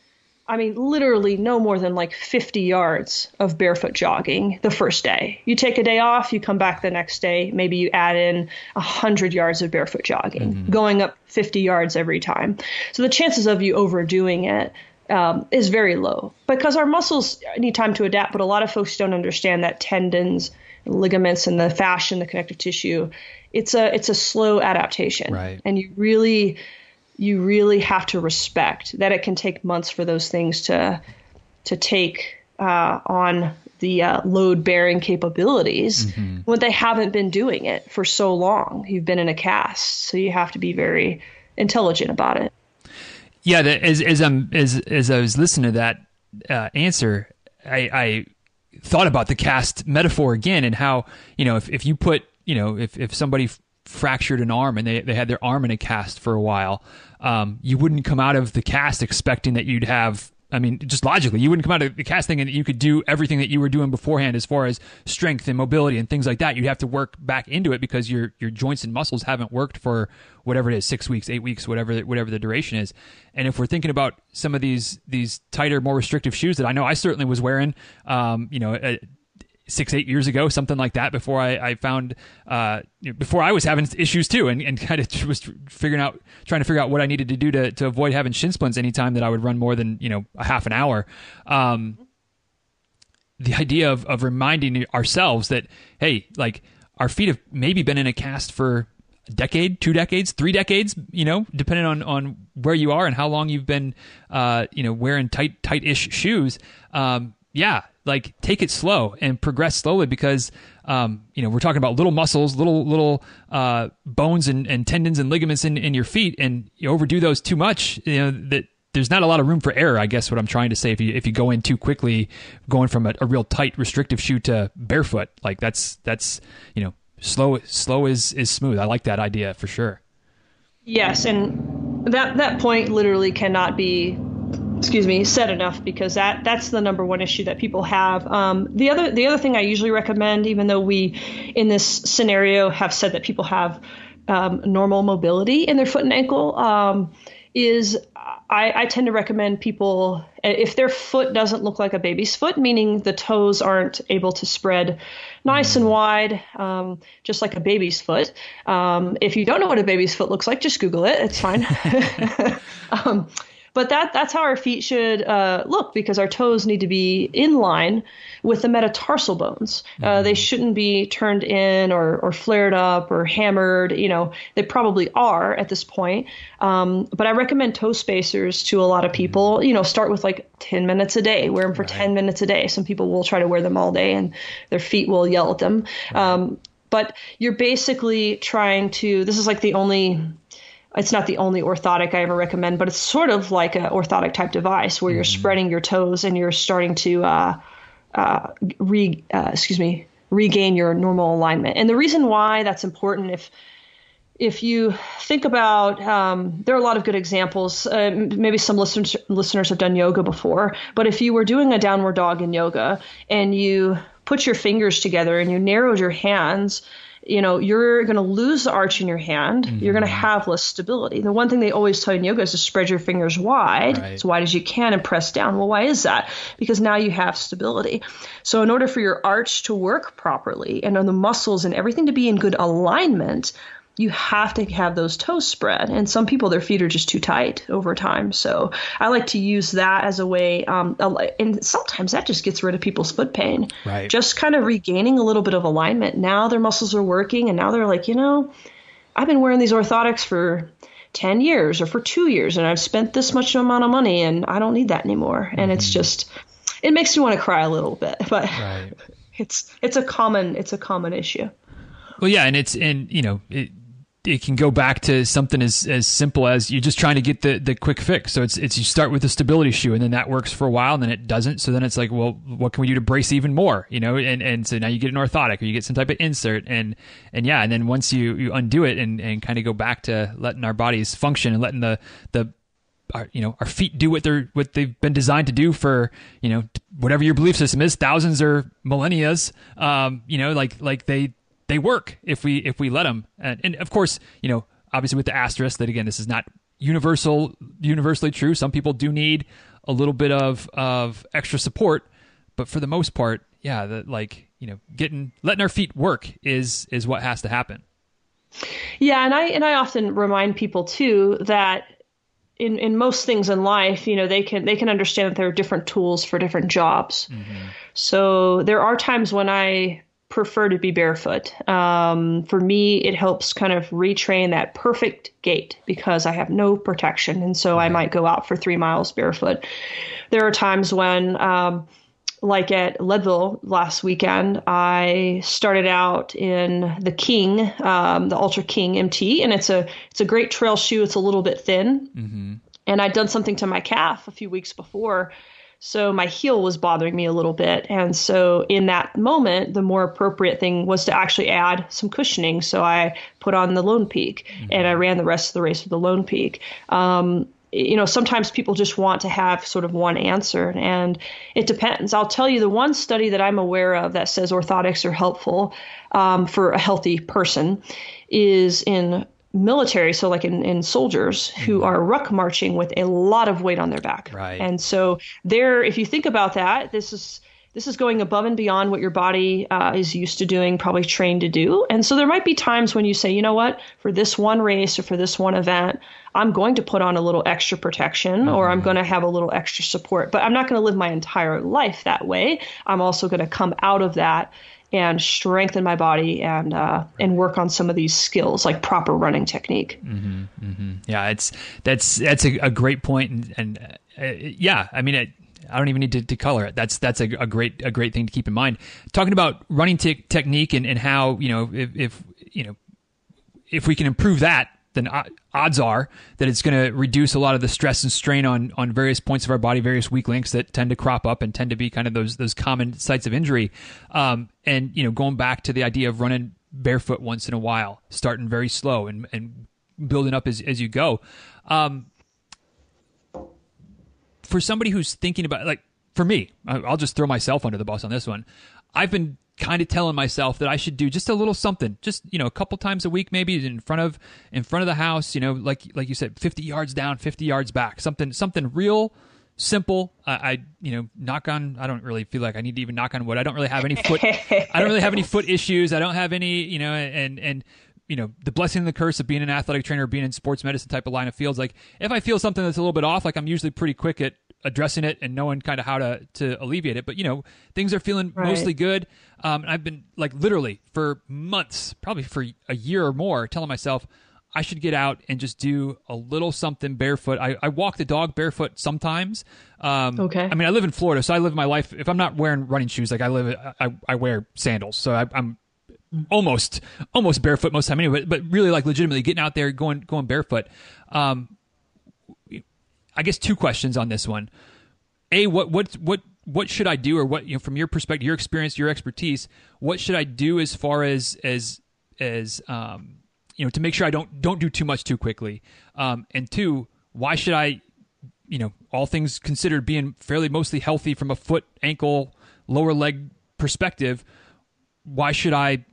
I mean, literally no more than like 50 yards of barefoot jogging the first day. You take a day off, you come back the next day, maybe you add in 100 yards of barefoot jogging, mm-hmm. going up 50 yards every time. So the chances of you overdoing it um, is very low because our muscles need time to adapt, but a lot of folks don't understand that tendons, ligaments, and the fascia and the connective tissue. It's a it's a slow adaptation, right. and you really you really have to respect that it can take months for those things to to take uh, on the uh, load bearing capabilities mm-hmm. when they haven't been doing it for so long. You've been in a cast, so you have to be very intelligent about it. Yeah, as as I'm as as I was listening to that uh, answer, I, I thought about the cast metaphor again and how you know if if you put you know if if somebody fractured an arm and they, they had their arm in a cast for a while, um, you wouldn't come out of the cast expecting that you'd have. I mean, just logically, you wouldn't come out of the casting and you could do everything that you were doing beforehand as far as strength and mobility and things like that. You'd have to work back into it because your your joints and muscles haven't worked for whatever it is, six weeks, eight weeks, whatever whatever the duration is. And if we're thinking about some of these these tighter, more restrictive shoes that I know I certainly was wearing, um, you know, six eight years ago something like that before i, I found uh, before i was having issues too and, and kind of was figuring out trying to figure out what i needed to do to, to avoid having shin splints anytime that i would run more than you know a half an hour. Um, the idea of, of reminding ourselves that hey like our feet have maybe been in a cast for a decade two decades three decades you know depending on on where you are and how long you've been uh, you know wearing tight tight-ish shoes. Um, yeah like take it slow and progress slowly because um, you know we're talking about little muscles little little uh, bones and, and tendons and ligaments in, in your feet. And you overdo those too much you know that there's not a lot of room for error i guess what i'm trying to say. If you if you go in too quickly going from a, a real tight restrictive shoe to barefoot like that's that's you know slow slow is is smooth. I like that idea for sure. Yes and that that point literally cannot be excuse me said enough because that that's the number one issue that people have um, the other the other thing i usually recommend even though we in this scenario have said that people have um, normal mobility in their foot and ankle um, is I, I, tend to recommend people if their foot doesn't look like a baby's foot, meaning the toes aren't able to spread nice and wide, um, just like a baby's foot. Um, if you don't know what a baby's foot looks like, just Google it. It's fine. um, but that that's how our feet should uh, look because our toes need to be in line with the metatarsal bones. Uh, mm-hmm. they shouldn't be turned in or, or flared up or hammered. You know, they probably are at this point. Um, but I recommend toe spacers to a lot of people. Mm-hmm. You know, start with like 10 minutes a day. Wear them for right. 10 minutes a day. Some people will try to wear them all day and their feet will yell at them. Um, but you're basically trying to. This is like the only it's not the only orthotic I ever recommend, but it's sort of like an orthotic type device where you're mm-hmm. spreading your toes and you're starting to uh, uh, re uh, excuse me regain your normal alignment. And the reason why that's important, if if you think about, um, there are a lot of good examples. Uh, maybe some listeners listeners have done yoga before, but if you were doing a downward dog in yoga and you put your fingers together and you narrowed your hands you know, you're going to lose the arch in your hand. Mm-hmm. You're going to have less stability. The one thing they always tell you in yoga is to spread your fingers wide, right. as wide as you can, and press down. Well, why is that? Because now you have stability. So, in order for your arch to work properly and on the muscles and everything to be in good alignment, you have to have those toes spread. And some people, their feet are just too tight over time. So I like to use that as a way. Um, and sometimes that just gets rid of people's foot pain. Right. Just kind of regaining a little bit of alignment. Now their muscles are working, and now they're like, you know, I've been wearing these orthotics for 10 years or for two years, and I've spent this much amount of money, and I don't need that anymore. Mm-hmm. And it's mm-hmm. just, it makes me want to cry a little bit, but right. it's it's a common it's a common issue. Well, yeah, and it's and you know it, it can go back to something as, as simple as you're just trying to get the, the quick fix. So it's it's you start with the stability shoe and then that works for a while and then it doesn't. So then it's like, well, what can we do to brace even more? You know, and, and so now you get an orthotic or you get some type of insert and and yeah, and then once you, you undo it and, and kind of go back to letting our bodies function and letting the the our you know our feet do what they're what they've been designed to do for you know whatever your belief system is thousands or millennia's um you know like like they they work if we if we let them. And, and of course, you know, obviously with the asterisk that again, this is not universal universally true. Some people do need a little bit of of extra support, but for the most part, yeah, that like you know, getting letting our feet work is is what has to happen. Yeah, and I and I often remind people too that in, in most things in life, you know, they can they can understand that there are different tools for different jobs. Mm-hmm. So there are times when I prefer to be barefoot. Um, for me, it helps kind of retrain that perfect gait because I have no protection. And so I might go out for three miles barefoot. There are times when, um, like at Leadville last weekend, I started out in the King, um, the Altra King MT, and it's a it's a great trail shoe. It's a little bit thin, mm-hmm. and I'd done something to my calf a few weeks before, so my heel was bothering me a little bit. And so in that moment, the more appropriate thing was to actually add some cushioning. So I put on the Lone Peak mm-hmm. and I ran the rest of the race with the Lone Peak. Um, you know, sometimes people just want to have sort of one answer, and it depends. I'll tell you the one study that I'm aware of that says orthotics are helpful um, for a healthy person is in military, so like in, in soldiers who mm-hmm. are ruck marching with a lot of weight on their back. Right. And so there, if you think about that, this is this is going above and beyond what your body uh, is used to doing, probably trained to do. And so there might be times when you say, you know what, for this one race or for this one event, I'm going to put on a little extra protection mm-hmm. or I'm mm-hmm. going to have a little extra support. But I'm not going to live my entire life that way. I'm also going to come out of that and strengthen my body and uh, and work on some of these skills like proper running technique. Mm-hmm, mm-hmm. Yeah, it's that's that's a, a great point, and, and uh, yeah, I mean, it, I don't even need to, to color it. That's that's a, a, great a great thing to keep in mind. Talking about running te- technique and, and how you know if, if you know if we can improve that then odds are that it's going to reduce a lot of the stress and strain on on various points of our body, various weak links that tend to crop up and tend to be kind of those those common sites of injury. Um, and you know, going back to the idea of running barefoot once in a while, starting very slow and and building up as as you go. Um, for somebody who's thinking about like for me, I'll just throw myself under the bus on this one. I've been kind of telling myself that I should do just a little something, just you know, a couple times a week, maybe in front of in front of the house. You know, like like you said, fifty yards down, fifty yards back, something something real simple. Uh, I you know knock on. I don't really feel like I need to even knock on wood. I don't really have any foot. I don't really have any foot issues. I don't have any you know and and you know the blessing and the curse of being an athletic trainer, being in sports medicine type of line of fields. Like if I feel something that's a little bit off, like I'm usually pretty quick at addressing it and knowing kind of how to to alleviate it. But you know, things are feeling right. mostly good. Um, I've been like literally for months, probably for a year or more, telling myself I should get out and just do a little something barefoot. I, I walk the dog barefoot sometimes. Um, okay. I mean, I live in Florida, so I live my life. If I'm not wearing running shoes, like I live, I, I wear sandals. So I, am almost almost barefoot most of the time anyway. But, but really, like legitimately getting out there, going going barefoot. Um, I guess two questions on this one. A, what what what what should I do, or what you know, from your perspective, your experience, your expertise, what should I do as far as as as um, you know to make sure I don't don't do too much too quickly? Um, and two, why should I, you know, all things considered, being fairly mostly healthy from a foot, ankle, lower leg perspective, why should I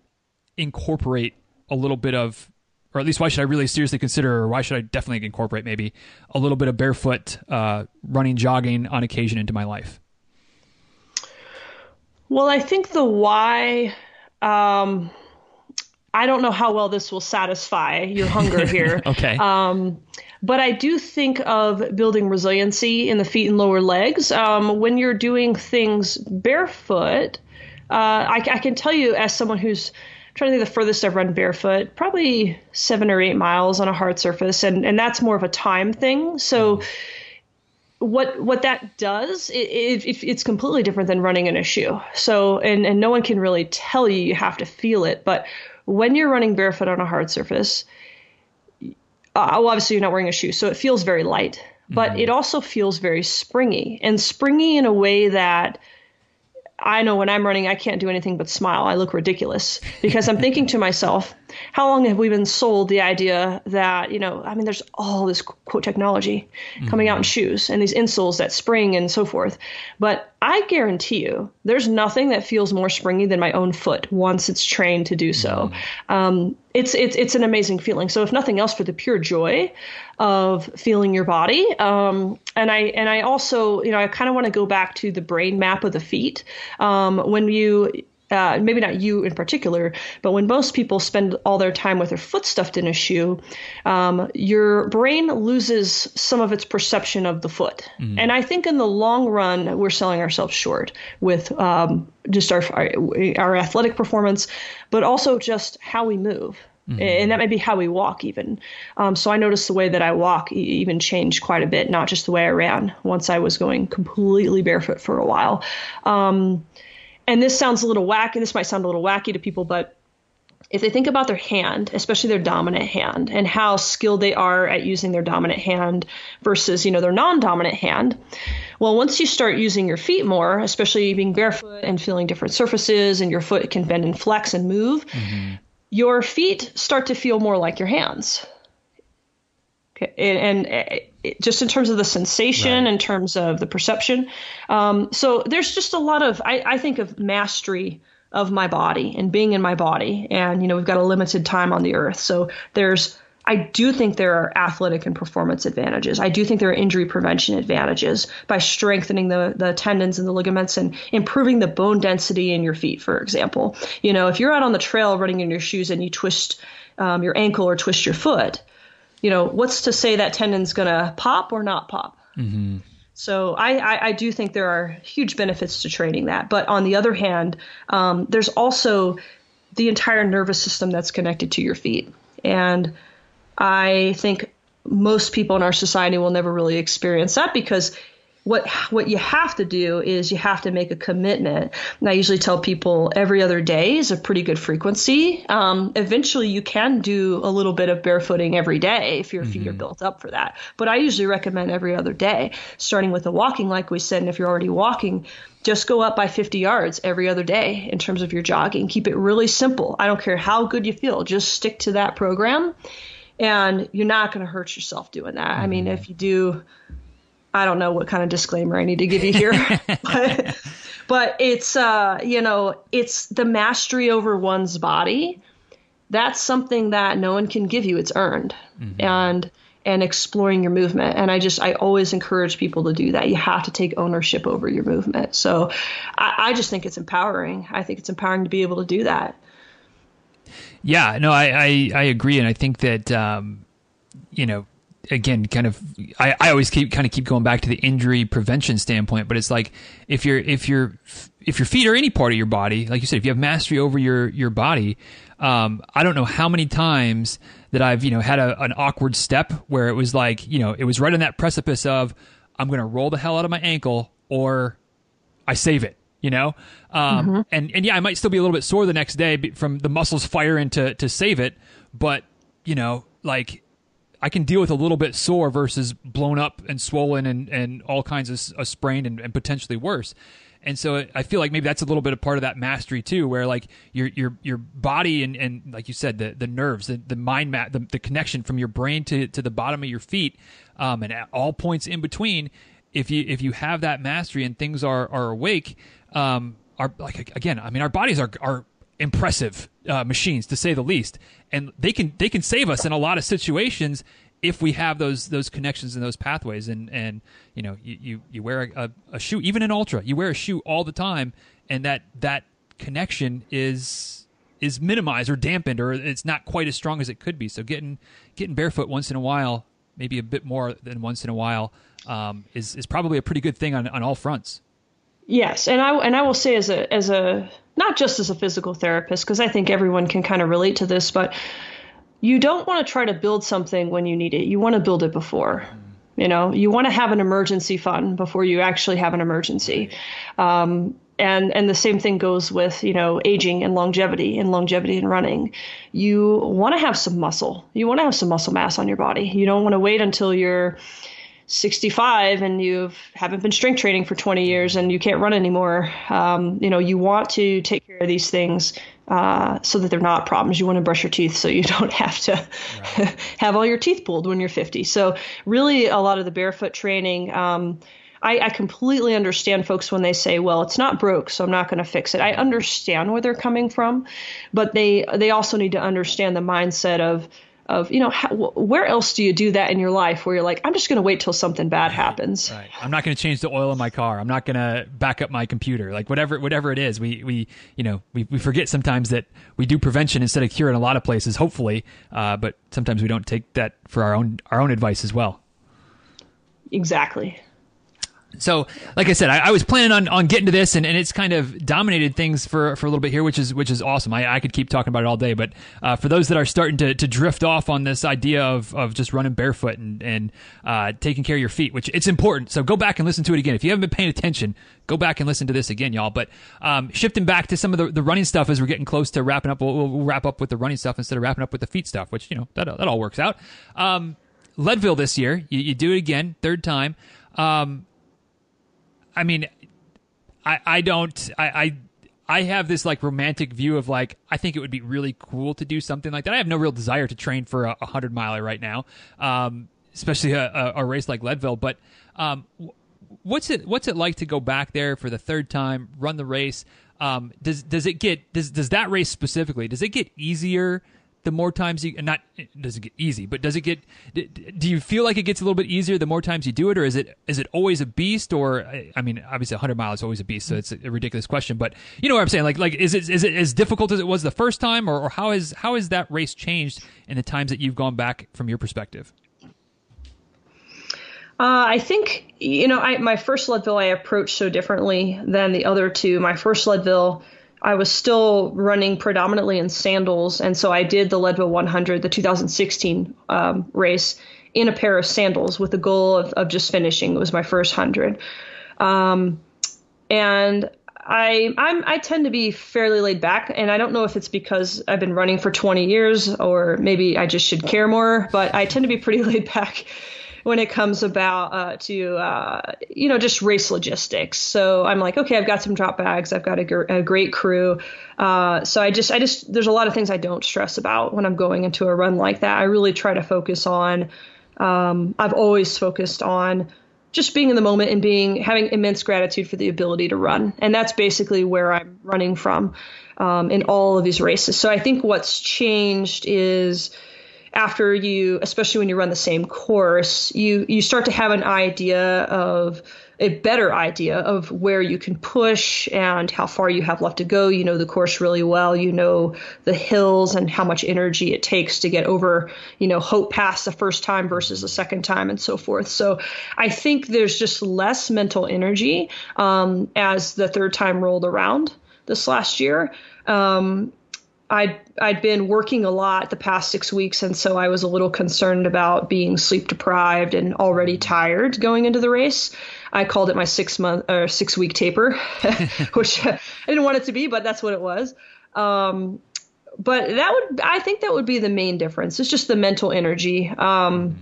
incorporate a little bit of or at least why should I really seriously consider, or why should I definitely incorporate maybe a little bit of barefoot uh, running, jogging on occasion into my life? Well, I think the why. Um, I don't know how well this will satisfy your hunger here. okay. Um, but I do think of building resiliency in the feet and lower legs. Um, when you're doing things barefoot, uh, I, I, can tell you, as someone who's trying to think the furthest I've run barefoot, probably seven or eight miles on a hard surface, and and that's more of a time thing. So. What what that does, it, it, it's completely different than running in a shoe. So and and no one can really tell you you have to feel it, but when you're running barefoot on a hard surface, uh, well, obviously you're not wearing a shoe, so it feels very light, but mm-hmm. it also feels very springy and springy in a way that I know when I'm running, I can't do anything but smile. I look ridiculous because I'm thinking to myself, how long have we been sold the idea that, you know, I mean, there's all this quote technology coming mm-hmm. out in shoes and these insoles that spring and so forth. But I guarantee you, there's nothing that feels more springy than my own foot once it's trained to do so. Mm-hmm. Um, it's it's it's an amazing feeling. So if nothing else, for the pure joy of feeling your body, um, and I and I also you know I kind of want to go back to the brain map of the feet. Um, when you uh, maybe not you in particular, but when most people spend all their time with their foot stuffed in a shoe, um, your brain loses some of its perception of the foot. Mm-hmm. And I think in the long run, we're selling ourselves short with um, just our, our, our athletic performance, but also just how we move. Mm-hmm. And that may be how we walk, even. Um, so I noticed the way that I walk even changed quite a bit, not just the way I ran once I was going completely barefoot for a while. Um, and this sounds a little wacky. This might sound a little wacky to people, but if they think about their hand, especially their dominant hand, and how skilled they are at using their dominant hand versus, you know, their non-dominant hand, well, once you start using your feet more, especially being barefoot and feeling different surfaces, and your foot can bend and flex and move, mm-hmm. your feet start to feel more like your hands. Okay, and, and just in terms of the sensation, right. in terms of the perception. Um, so there's just a lot of, I, I think of mastery of my body and being in my body. And, you know, we've got a limited time on the earth. So there's, I do think there are athletic and performance advantages. I do think there are injury prevention advantages by strengthening the, the tendons and the ligaments and improving the bone density in your feet, for example. You know, if you're out on the trail running in your shoes and you twist um, your ankle or twist your foot, you know, what's to say that tendon's going to pop or not pop? Mm-hmm. So I, I, I, do think there are huge benefits to training that. But on the other hand, um, there's also the entire nervous system that's connected to your feet. And I think most people in our society will never really experience that because what what you have to do is you have to make a commitment. And I usually tell people every other day is a pretty good frequency. Um, eventually, you can do a little bit of barefooting every day if your mm-hmm. feet are mm-hmm. built up for that. But I usually recommend every other day, starting with the walking, like we said. And if you're already walking, just go up by 50 yards every other day in terms of your jogging. Keep it really simple. I don't care how good you feel, just stick to that program. And you're not going to hurt yourself doing that. Mm-hmm. I mean, mm-hmm. if you do I don't know what kind of disclaimer I need to give you here, but, but it's uh, you know it's the mastery over one's body. That's something that no one can give you. It's earned, mm-hmm. and and exploring your movement. And I just I always encourage people to do that. You have to take ownership over your movement. So I, I just think it's empowering. I think it's empowering to be able to do that. Yeah, no, I I, I agree, and I think that um, you know again, kind of, I, I always keep kind of keep going back to the injury prevention standpoint, but it's like if you're if you're if your feet are any part of your body, like you said, if you have mastery over your your body, um, I don't know how many times that I've you know had a, an awkward step where it was like you know it was right on that precipice of I'm going to roll the hell out of my ankle or I save it, you know, um, mm-hmm. and and yeah, I might still be a little bit sore the next day from the muscles firing to to save it, but you know, like I can deal with a little bit sore versus blown up and swollen and, and all kinds of uh, sprained and, and potentially worse. And so I feel like maybe that's a little bit of part of that mastery too, where like your your your body and, and like you said, the the nerves, the, the mind map, the, the connection from your brain to, to the bottom of your feet, um, and at all points in between, if you if you have that mastery and things are are awake, um, are like again, I mean, our bodies are are impressive uh, machines to say the least, and they can they can save us in a lot of situations if we have those those connections and those pathways. And and you know you you, you wear a, a shoe even in ultra, you wear a shoe all the time, and that that connection is is minimized or dampened or it's not quite as strong as it could be. So getting getting barefoot once in a while, maybe a bit more than once in a while, um, is is probably a pretty good thing on, on all fronts. Yes, and I and I will say as a as a not just as a physical therapist because I think everyone can kind of relate to this, but you don't want to try to build something when you need it. You want to build it before. You know, you want to have an emergency fund before you actually have an emergency. Um, and and the same thing goes with you know aging and longevity and longevity and running you want to have some muscle you want to have some muscle mass on your body you don't want to wait until you're 65 and you haven't been strength training for 20 years and you can't run anymore um, you know you want to take care of these things uh, so that they're not problems you want to brush your teeth so you don't have to right. have all your teeth pulled when you're 50 so really a lot of the barefoot training um, I, I completely understand folks when they say, "Well, it's not broke, so I'm not going to fix it." I understand where they're coming from, but they they also need to understand the mindset of of you know how, where else do you do that in your life where you're like i'm just going to wait till something bad happens. right. I'm not going to change the oil in my car. I'm not going to back up my computer. Like whatever whatever it is we we you know we, we forget sometimes that we do prevention instead of cure in a lot of places hopefully uh, but sometimes we don't take that for our own our own advice as well. Exactly so, like I said, I, I, was planning on, on getting to this, and, and it's kind of dominated things for, for a little bit here, which is which is awesome. I, I could keep talking about it all day, but uh, for those that are starting to, to drift off on this idea of, of just running barefoot and and uh, taking care of your feet, which it's important. So go back and listen to it again. If you haven't been paying attention, go back and listen to this again, y'all. But um, shifting back to some of the, the running stuff as we're getting close to wrapping up, we'll, we'll, wrap up with the running stuff instead of wrapping up with the feet stuff, which you know that that all works out. Um, Leadville this year, you, you do it again, third time. Um, I mean, I I don't I. I I have this like romantic view of like I think it would be really cool to do something like that. I have no real desire to train for a, a hundred miler right now, um, especially a, a, race like Leadville. But um, what's it what's it like to go back there for the third time, run the race? Um, does does it get does does that race specifically does it get easier the more times you not does it get easy, but does it get? Do you feel like it gets a little bit easier the more times you do it, or is it is it always a beast? Or I mean, obviously, 100 miles is always a beast, so it's a ridiculous question. But you know what I'm saying? Like, like is it is it as difficult as it was the first time, or, or how is how has that race changed in the times that you've gone back from your perspective? Uh, I think you know, I, my first Leadville I approached so differently than the other two. My first Leadville I was still running predominantly in sandals, and so I did the Leadville 100, the 2016 um, race, in a pair of sandals with the goal of, of just finishing. It was my first hundred, um, and I I'm, I tend to be fairly laid back, and I don't know if it's because I've been running for 20 years or maybe I just should care more, but I tend to be pretty laid back when it comes about uh, to uh, you know just race logistics. So I'm like, okay, I've got some drop bags, I've got a, gr- a great crew. Uh, so I just I just there's a lot of things I don't stress about when I'm going into a run like that. I really try to focus on. Um, I've always focused on just being in the moment and being having immense gratitude for the ability to run, and that's basically where I'm running from um, in all of these races. So I think what's changed is after you, especially when you run the same course, you you start to have an idea of a better idea of where you can push and how far you have left to go. You know the course really well. You know the hills and how much energy it takes to get over, you know, Hope Pass the first time versus the second time and so forth. So I think there's just less mental energy um, as the third time rolled around this last year. Um, I'd I'd been working a lot the past six weeks, and so I was a little concerned about being sleep deprived and already tired going into the race. I called it my six month or six week taper, which I didn't want it to be, but that's what it was. Um, but that would I think that would be the main difference. It's just the mental energy. Um,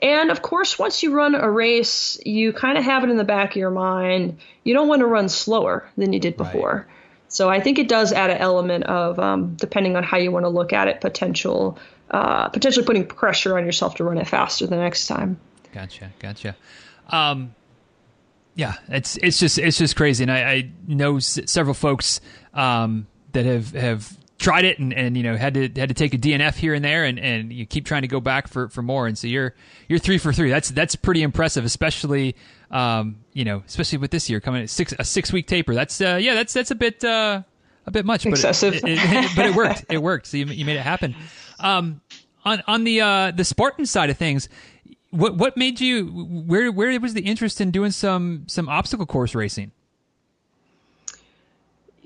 and of course, once you run a race, you kind of have it in the back of your mind. You don't want to run slower than you did before. Right. So I think it does add an element of, um, depending on how you want to look at it, potential, uh, potentially putting pressure on yourself to run it faster the next time. Gotcha, gotcha. Um, yeah, it's it's just it's just crazy, and I, I know s- several folks um, that have have tried it and, and you know had to had to take a DNF here and there and, and you keep trying to go back for, for more and so you're you're three for three that's that's pretty impressive especially um, you know especially with this year coming at six a six week taper that's uh, yeah that's that's a bit uh, a bit much, but excessive. It, it, it, but it worked. It worked. So you, you made it happen. Um, on on the uh, the Spartan side of things, what what made you where where was the interest in doing some some obstacle course racing?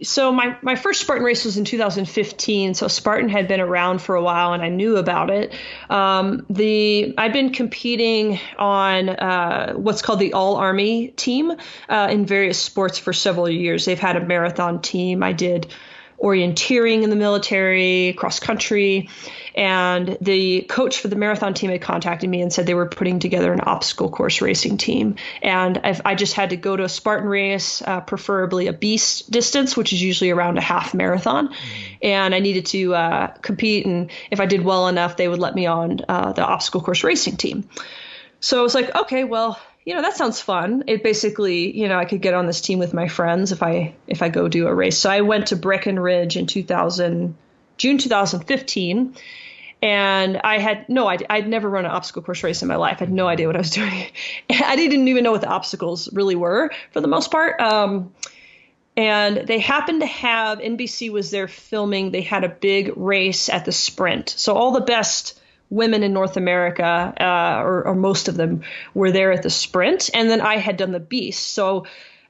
So my, my first Spartan race was in 2015. So Spartan had been around for a while, and I knew about it. Um, the I've been competing on uh, what's called the All Army team uh, in various sports for several years. They've had a marathon team. I did orienteering in the military, cross country. And the coach for the marathon team had contacted me and said they were putting together an obstacle course racing team. And I've, i just had to go to a Spartan race, uh, preferably a beast distance, which is usually around a half marathon. Mm-hmm. And I needed to uh, compete. And if I did well enough, they would let me on uh, the obstacle course racing team. So I was like, okay, well, you know that sounds fun. It basically you know i could get on this team with my friends if i if i go do a race. So i went to breckenridge in 2000 june 2015 and i had no idea i'd never run an obstacle course race in my life. I had no idea what i was doing. I didn't even know what the obstacles really were for the most part. Um, and they happened to have nbc was there filming they had a big race at the sprint. So all the best women in North America, uh, or, or, most of them, were there at the sprint, and then I had done the beast. So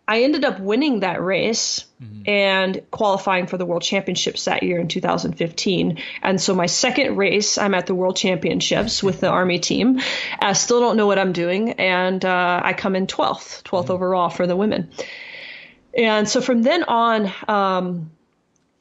I ended up winning that race mm-hmm. and qualifying for the World Championships that year in 2015. And so my second race, I'm at the World Championships with the Army team. I still don't know what I'm doing, and uh, I come in 12th, 12th mm-hmm. overall for the women. And so from then on, um,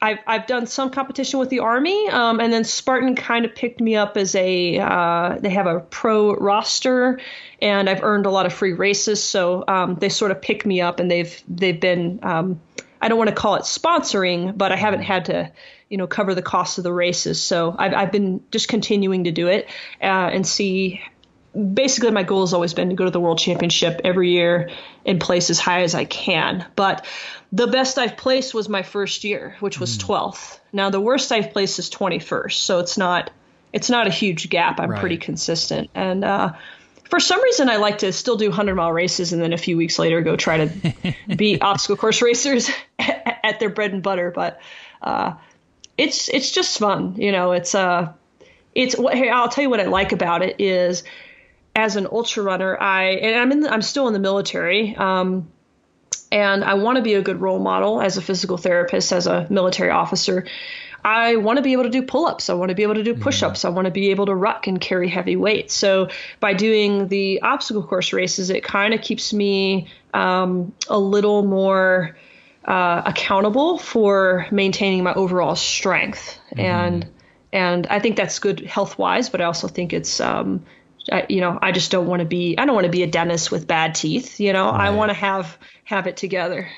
I've I've done some competition with the Army, um, and then Spartan kind of picked me up as a uh, they have a pro roster, and I've earned a lot of free races, so um, they sort of pick me up, and they've they've been um, I don't want to call it sponsoring, but I haven't had to you know cover the cost of the races, so I've I've been just continuing to do it uh, and see. Basically, my goal has always been to go to the World Championship every year and place as high as I can, but the best I've placed was my first year, which was mm. 12th. Now the worst I've placed is 21st, so it's not it's not a huge gap. I'm right. pretty consistent, and uh, for some reason I like to still do 100 mile races, and then a few weeks later go try to beat obstacle course racers at their bread and butter. But uh, it's it's just fun, you know. It's uh, it's what hey, I'll tell you what I like about it is as an ultra runner, I and I'm in the, I'm still in the military. Um, and I want to be a good role model as a physical therapist, as a military officer. I want to be able to do pull ups. I want to be able to do push ups. I want to be able to ruck and carry heavy weights. So, by doing the obstacle course races, it kind of keeps me um, a little more uh, accountable for maintaining my overall strength. Mm-hmm. And and I think that's good health wise, but I also think it's um, I, you know, I just don't want to be. I don't want to be a dentist with bad teeth. You know, right. I want to have have it together.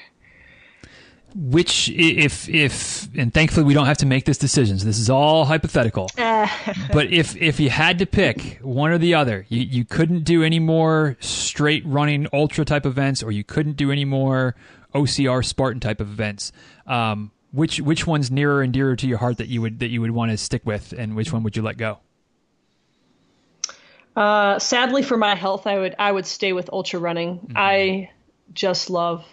Which, if if, and thankfully we don't have to make this decision. So this is all hypothetical. but if if you had to pick one or the other, you you couldn't do any more straight running ultra type events, or you couldn't do any more OCR Spartan type of events. Um, which which one's nearer and dearer to your heart that you would that you would want to stick with, and which one would you let go? Uh, sadly for my health, I would I would stay with ultra running. Mm-hmm. I just love,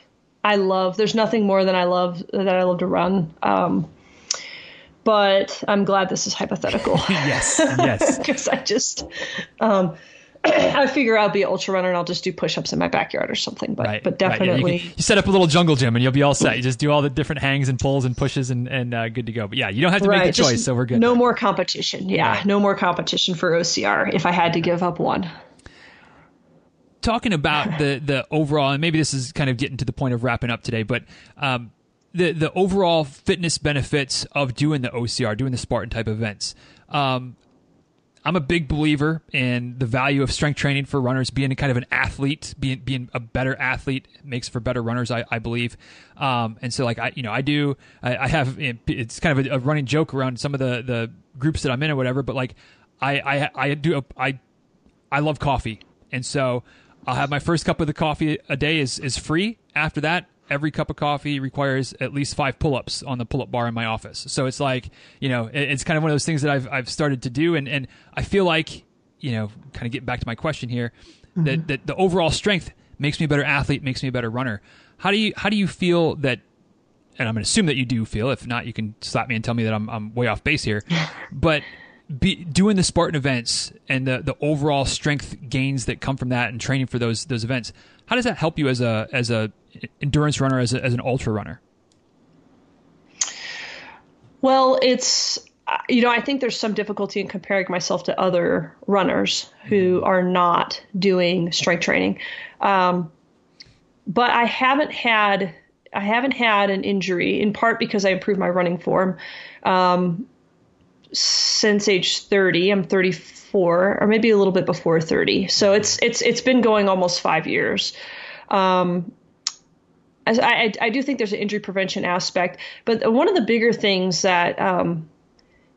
I love. There's nothing more than I love that I love to run. Um, but I'm glad this is hypothetical. yes, yes. Because I just, um, I figure I'll be an ultra runner and I'll just do push-ups in my backyard or something. But right, but definitely, right, yeah. you, you, set up a little jungle gym and you'll be all set. You just do all the different hangs and pulls and pushes and and uh, good to go. But yeah, you don't have to right, make the choice, so we're good. No more competition. Yeah, no more competition for OCR if I had to give up one. Talking about the the overall, and maybe this is kind of getting to the point of wrapping up today, but. Um, the the overall fitness benefits of doing the OCR, doing the Spartan type events. Um, I'm a big believer in the value of strength training for runners, being kind of an athlete, being being a better athlete makes for better runners, I, I believe. Um, and so, like I, you know, I do, I, I have it's kind of a, a, running joke around some of the the groups that I'm in or whatever. But like, I I, I do I I love coffee, and so I'll have my first cup of the coffee a day is is free. After that, every cup of coffee requires at least five pull-ups on the pull-up bar in my office. So it's like, you know, it's kind of one of those things that I've I've started to do, and and I feel like, you know, kind of getting back to my question here, mm-hmm. that that the overall strength makes me a better athlete, makes me a better runner. How do you how do you feel that and I'm going to assume that you do feel. If not, you can slap me and tell me that I'm, I'm way off base here. but be, doing the Spartan events and the the overall strength gains that come from that and training for those those events, how does that help you as a as a endurance runner, as a, as an ultra runner? Well, it's you know I think there's some difficulty in comparing myself to other runners who are not doing strength training, um, but I haven't had I haven't had an injury in part because I improved my running form. Um, since age 30. I'm 34, or maybe a little bit before 30. So it's it's it's been going almost five years. Um, I, I, do think there's an injury prevention aspect, but one of the bigger things that um,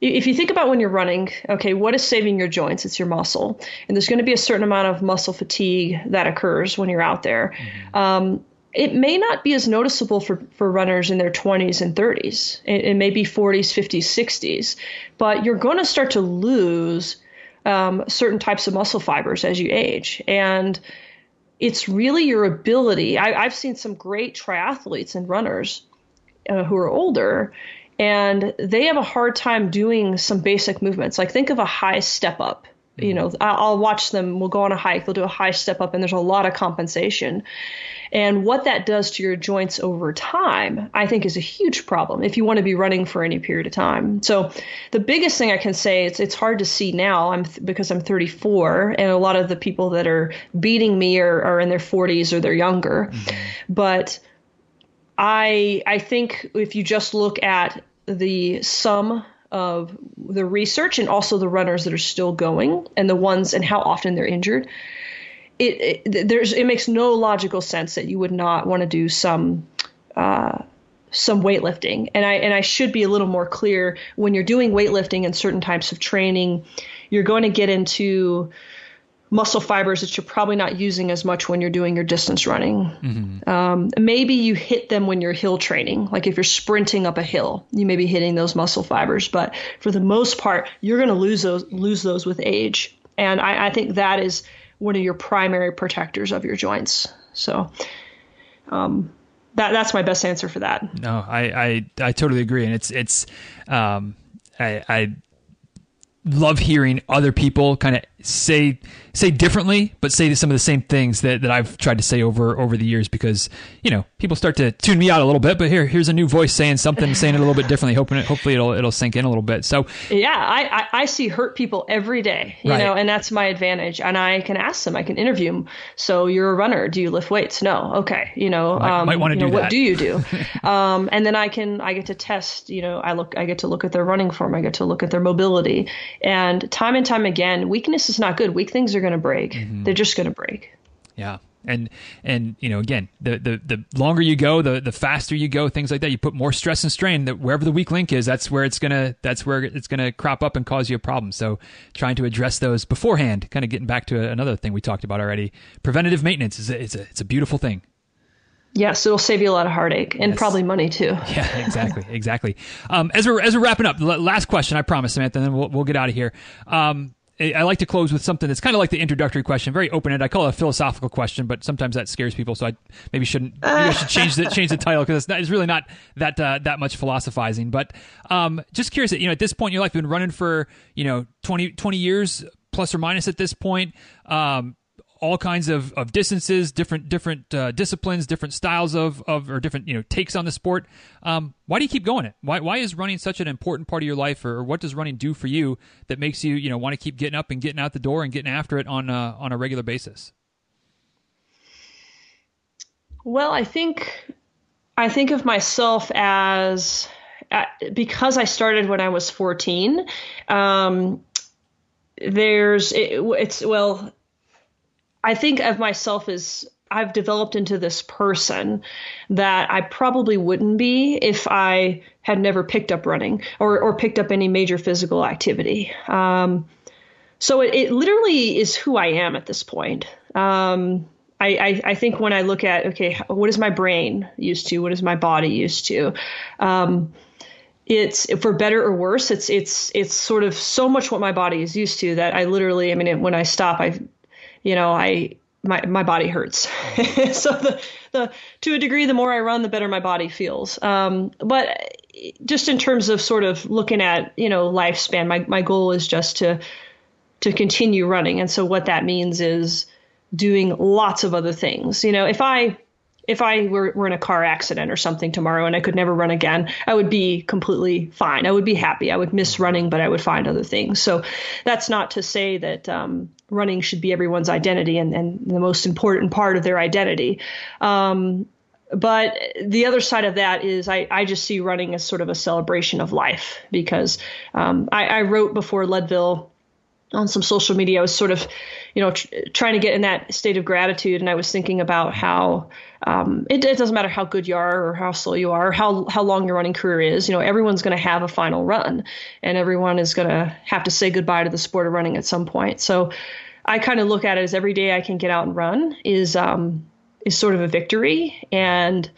if you think about when you're running, okay, what is saving your joints? It's your muscle, and there's going to be a certain amount of muscle fatigue that occurs when you're out there. Mm-hmm. Um, it may not be as noticeable for, for runners in their 20s and 30s. It, it may be 40s, 50s, 60s, but you're going to start to lose um, certain types of muscle fibers as you age. And it's really your ability. I, have seen some great triathletes and runners uh, who are older, and they have a hard time doing some basic movements. Like think of a high step up you know i'll watch them we'll go on a hike they'll do a high step up and there's a lot of compensation. And what that does to your joints over time i think is a huge problem if you want to be running for any period of time. So the biggest thing i can say it's it's hard to see now i'm because i'm 34 and a lot of the people that are beating me are, are in their 40s or they're younger. Mm-hmm. but i i think if you just look at the sum of the research and also the runners that are still going and the ones and how often they're injured. It, it there's it makes no logical sense that you would not want to do some uh, some weightlifting. And I and I should be a little more clear when you're doing weightlifting and certain types of training, you're going to get into muscle fibers that you're probably not using as much when you're doing your distance running. Mm-hmm. Um, maybe you hit them when you're hill training, like if you're sprinting up a hill, you may be hitting those muscle fibers. But for the most part, you're going to lose those lose those with age, and I, I, think that is one of your primary protectors of your joints. So. Um, that, that's my best answer for that. No, I, I, I totally agree. And it's, it's, um, I, I love hearing other people kind of say say differently, but say some of the same things that, that I've tried to say over over the years because you know people start to tune me out a little bit. But here here's a new voice saying something, saying it a little bit differently. Hoping it, hopefully it'll it'll sink in a little bit. So yeah, I I, I see hurt people every day, you right. know, and that's my advantage. And I can ask them, I can interview them. So you're a runner? Do you lift weights? No. Okay. You know, might, um, might want to do know, that. What do you do? um, and then I can I get to test. You know, I look I get to look at their running form. I get to look at their mobility, and time and time again, weakness is not good. Weak things are going to break. Mm-hmm. They're just going to break. Yeah. And and you know again the, the the longer you go the the faster you go things like that you put more stress and strain that wherever the weak link is that's where it's gonna that's where it's gonna crop up and cause you a problem so trying to address those beforehand kind of getting back to another thing we talked about already preventative maintenance is a, it's a it's a beautiful thing Yes, it'll save you a lot of heartache and yes. probably money too. Yeah, exactly, exactly. Um, as we're as we're wrapping up, last question, I promise, Samantha, and then we'll we'll get out of here. Um, I like to close with something that's kind of like the introductory question, very open ended. I call it a philosophical question, but sometimes that scares people, so I maybe shouldn't. Maybe I should change the change the title because it's, it's, really not that uh, that much philosophizing. But um, just curious, you know, at this point in your life, you've been running for you know 20, 20 years plus or minus at this point. Um, all kinds of, of distances, different different uh, disciplines, different styles of, of or different you know takes on the sport. Um, why do you keep going it? Why why is running such an important part of your life, or, or, what does running do for you that makes you you know want to keep getting up and getting out the door and getting after it on a, on a regular basis? Well, I think I think of myself as uh, because I started when I was 14. Um, there's it, it's well I think of myself as I've developed into this person that I probably wouldn't be if I had never picked up running or, or picked up any major physical activity. Um, so it, it, literally is who I am at this point. Um, I, I, I, think when I look at, okay, what is my brain used to? What is my body used to? Um, it's for better or worse. It's it's it's sort of so much what my body is used to that I literally. I mean, when I stop, I you know, I my my body hurts. so the the to a degree, the more I run, the better my body feels. Um, but just in terms of sort of looking at you know lifespan, my my goal is just to to continue running, and so what that means is doing lots of other things. You know, if I if I were, were in a car accident or something tomorrow and I could never run again, I would be completely fine. I would be happy. I would miss running, but I would find other things. So that's not to say that um, running should be everyone's identity and, and the most important part of their identity. Um, but the other side of that is I, I just see running as sort of a celebration of life because um, I, I wrote before Leadville on some social media. I was sort of, you know, tr- trying to get in that state of gratitude, and I was thinking about how um, it, it, doesn't matter how good you are or how slow you are, or how how long your running career is. You know, everyone's going to have a final run, and everyone is going to have to say goodbye to the sport of running at some point. So, I kind of look at it as every day I can get out and run is um, is sort of a victory, and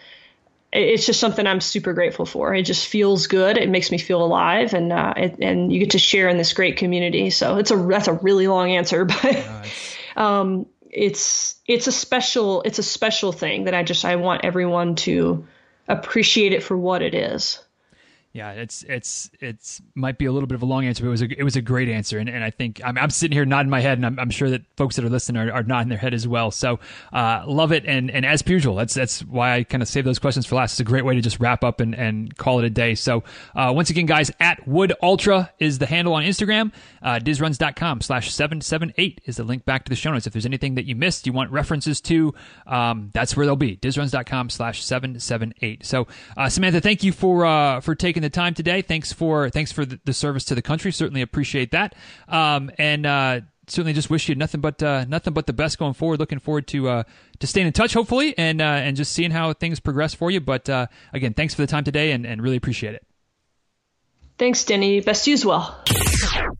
it's just something I'm super grateful for. It just feels good. It makes me feel alive, and uh, it, and you get to share in this great community. So it's a that's a really long answer, but nice. um, it's it's a special it's a special thing that I just I want everyone to appreciate it for what it is. Yeah, it's it's it's might be a little bit of a long answer, but it was a it was a great answer, and, and I think I'm, I'm sitting here nodding my head, and I'm, I'm sure that folks that are listening are, are nodding their head as well. So uh, love it, and and as per usual, that's that's why I kind of save those questions for last. It's a great way to just wrap up and, and call it a day. So uh, once again, guys, at Wood Ultra is the handle on Instagram. Uh, DizRuns.com slash seven seven eight is the link back to the show notes. If there's anything that you missed, you want references to, um, that's where they'll be. DizRuns.com slash seven seven eight. So uh, Samantha, thank you for uh, for taking the time today. Thanks for thanks for the, the service to the country. Certainly appreciate that. Um, and uh, certainly just wish you nothing but uh, nothing but the best going forward. Looking forward to uh, to staying in touch, hopefully, and uh, and just seeing how things progress for you. But uh, again, thanks for the time today, and, and really appreciate it. Thanks, Denny. Best use well.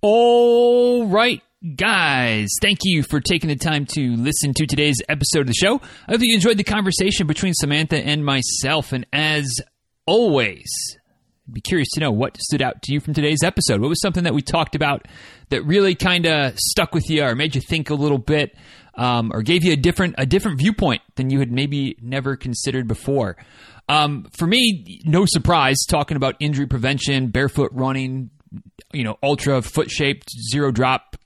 All right guys, thank you for taking the time to listen to today's episode of the show. I hope you enjoyed the conversation between Samantha and myself. And as always, I'd be curious to know what stood out to you from today's episode. What was something that we talked about that really kind of stuck with you or made you think a little bit um, or gave you a different a different viewpoint than you had maybe never considered before? Um, for me, no surprise talking about injury prevention, barefoot running, you know, Altra foot shaped, zero drop,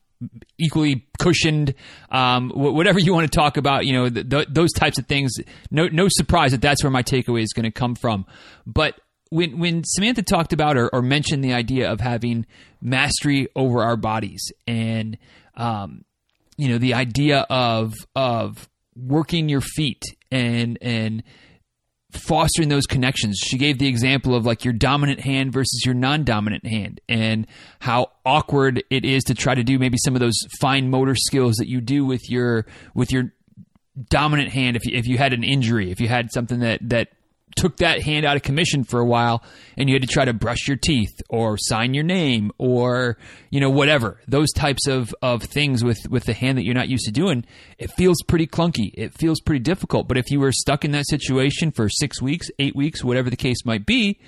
equally cushioned, um, whatever you want to talk about, you know, th- th- those types of things. No, no surprise that that's where my takeaway is going to come from. But when when Samantha talked about or, or, mentioned the idea of having mastery over our bodies and um, you know the idea of of working your feet and and fostering those connections. She gave the example of like your dominant hand versus your non-dominant hand and how awkward it is to try to do maybe some of those fine motor skills that you do with your with your dominant hand if you, if you had an injury, if you had something that that took that hand out of commission for a while and you had to try to brush your teeth or sign your name or you know whatever. Those types of of things with with the hand that you're not used to doing it feels pretty clunky. It feels pretty difficult. But if you were stuck in that situation for 6 weeks 8 weeks whatever the case might be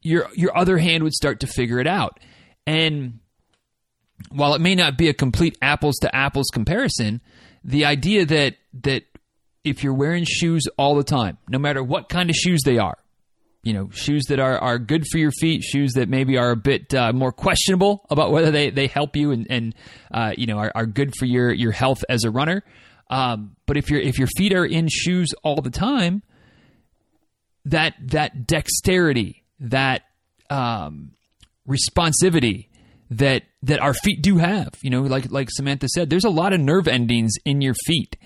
your your other hand would start to figure it out. And while it may not be a complete apples to apples comparison the idea that that if you're wearing shoes all the time, no matter what kind of shoes they are, you know, shoes that are, are good for your feet, shoes that maybe are a bit uh, more questionable about whether they, they help you and, and uh, you know, are, are good for your, your health as a runner. Um, but if your if your feet are in shoes all the time, that that dexterity, that um, responsivity that that our feet do have, you know, like like Samantha said, there's a lot of nerve endings in your feet.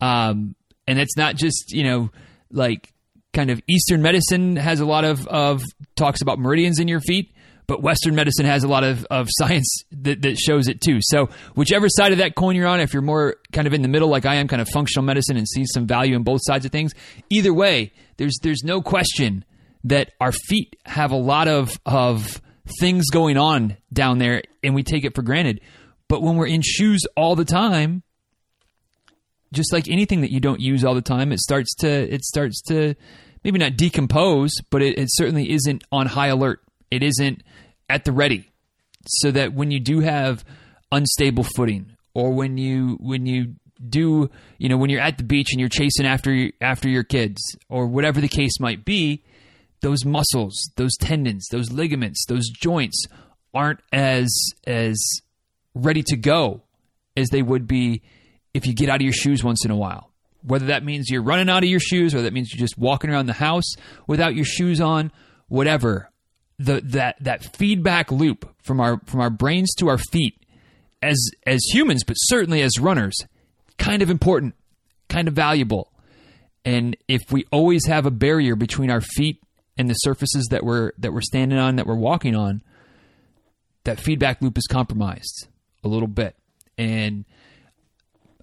Um, and it's not just you know like kind of Eastern medicine has a lot of, of talks about meridians in your feet, but Western medicine has a lot of, of science that, that shows it too. So whichever side of that coin you're on, if you're more kind of in the middle, like I am, kind of functional medicine and see some value in both sides of things, either way, there's there's no question that our feet have a lot of of things going on down there, and we take it for granted. But when we're in shoes all the time, just like anything that you don't use all the time, it starts to it starts to maybe not decompose, but it, it certainly isn't on high alert. It isn't at the ready, so that when you do have unstable footing, or when you when you do, you know, when you're at the beach and you're chasing after after your kids or whatever the case might be, those muscles, those tendons, those ligaments, those joints aren't as as ready to go as they would be if you get out of your shoes once in a while. Whether that means you're running out of your shoes or that means you're just walking around the house without your shoes on, whatever. The that that feedback loop from our from our brains to our feet as as humans, but certainly as runners, kind of important, kind of valuable. And if we always have a barrier between our feet and the surfaces that we're that we're standing on, that we're walking on, that feedback loop is compromised a little bit. And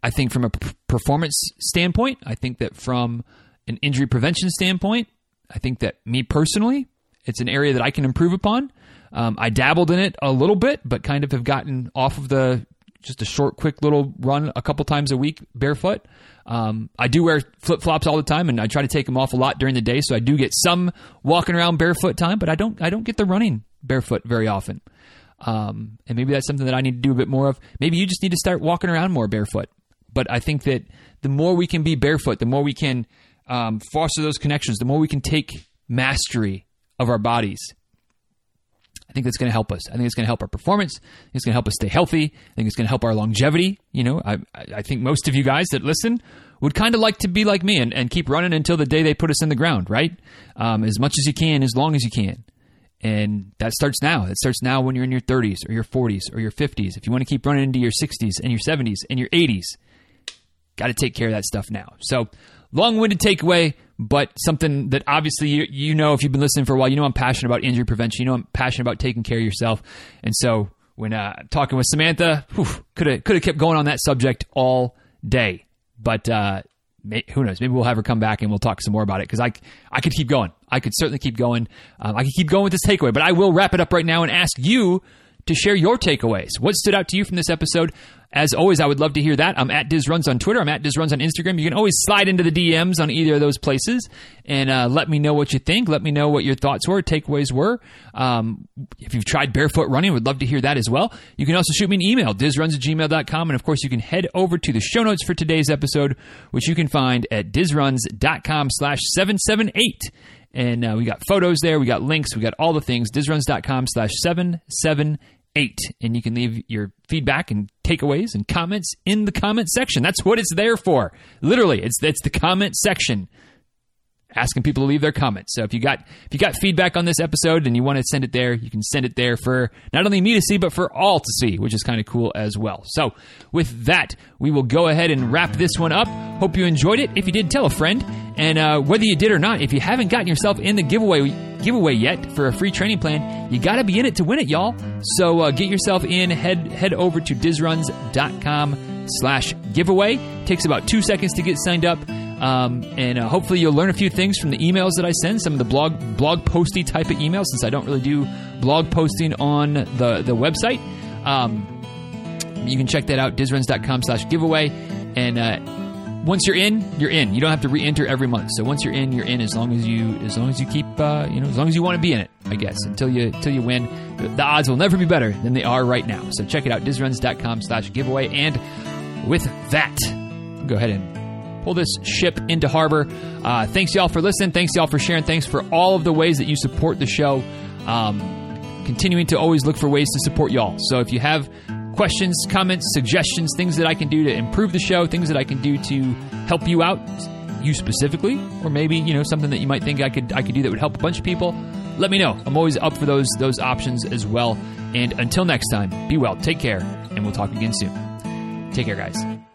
I think from a performance standpoint, I think that from an injury prevention standpoint, I think that me personally, it's an area that I can improve upon. Um, I dabbled in it a little bit, but kind of have gotten off of the just a short, quick little run a couple times a week barefoot. Um, I do wear flip flops all the time, and I try to take them off a lot during the day, so I do get some walking around barefoot time. But I don't I don't get the running barefoot very often. Um, and maybe that's something that I need to do a bit more of. Maybe you just need to start walking around more barefoot. But I think that the more we can be barefoot, the more we can um, foster those connections, the more we can take mastery of our bodies. I think that's going to help us. I think it's going to help our performance. it's going to help us stay healthy. I think it's going to help our longevity. You know, I, I think most of you guys that listen would kind of like to be like me and, and keep running until the day they put us in the ground, right? Um, as much as you can, as long as you can. And that starts now. It starts now when you're in your 30s or your 40s or your 50s. If you want to keep running into your 60s and your 70s and your 80s, got to take care of that stuff now. So, long winded takeaway, but something that obviously you, you know if you've been listening for a while, you know I'm passionate about injury prevention. You know I'm passionate about taking care of yourself. And so, when uh, talking with Samantha, could have could have kept going on that subject all day. But uh, who knows? Maybe we'll have her come back and we'll talk some more about it because I, I could keep going. I could certainly keep going. Um, I could keep going with this takeaway, but I will wrap it up right now and ask you to share your takeaways. What stood out to you from this episode? As always, I would love to hear that. I'm at DizRuns on Twitter. I'm at DizRuns on Instagram. You can always slide into the DMs on either of those places and uh, let me know what you think. Let me know what your thoughts were, takeaways were. Um, if you've tried barefoot running, would love to hear that as well. You can also shoot me an email, dizruns at gmail.com. And of course, you can head over to the show notes for today's episode, which you can find at dizruns.com slash 778. And uh, we got photos there. We got links. We got all the things. Dizruns.com slash 778 eight. And you can leave your feedback and takeaways and comments in the comment section. That's what it's there for. Literally, it's it's the comment section asking people to leave their comments. So if you got if you got feedback on this episode and you want to send it there, you can send it there for not only me to see but for all to see, which is kind of cool as well. So with that, we will go ahead and wrap this one up. Hope you enjoyed it. If you did, tell a friend. And uh, whether you did or not, if you haven't gotten yourself in the giveaway giveaway yet for a free training plan, you got to be in it to win it, y'all. So uh, get yourself in. Head head over to dizruns.com slash giveaway. Takes about two seconds to get signed up. Um, and uh, hopefully you'll learn a few things from the emails that I send, some of the blog blog posty type of emails, since I don't really do blog posting on the, the website. Um, you can check that out, dizruns.com slash giveaway. And uh, once you're in, you're in. You don't have to re-enter every month. So once you're in, you're in as long as you as long as you keep uh, you know as long as you want to be in it. I guess until you until you win, the odds will never be better than they are right now. So check it out, dizruns.com slash giveaway. And with that, go ahead and pull this ship into harbor. Uh, thanks, y'all, for listening. Thanks, y'all, for sharing. Thanks for all of the ways that you support the show. Um, continuing to always look for ways to support y'all. So if you have questions, comments, suggestions, things that I can do to improve the show, things that I can do to help you out, you specifically, or maybe you know something that you might think I could I could do that would help a bunch of people, let me know. I'm always up for those those options as well. And until next time, be well, take care, and we'll talk again soon. Take care, guys.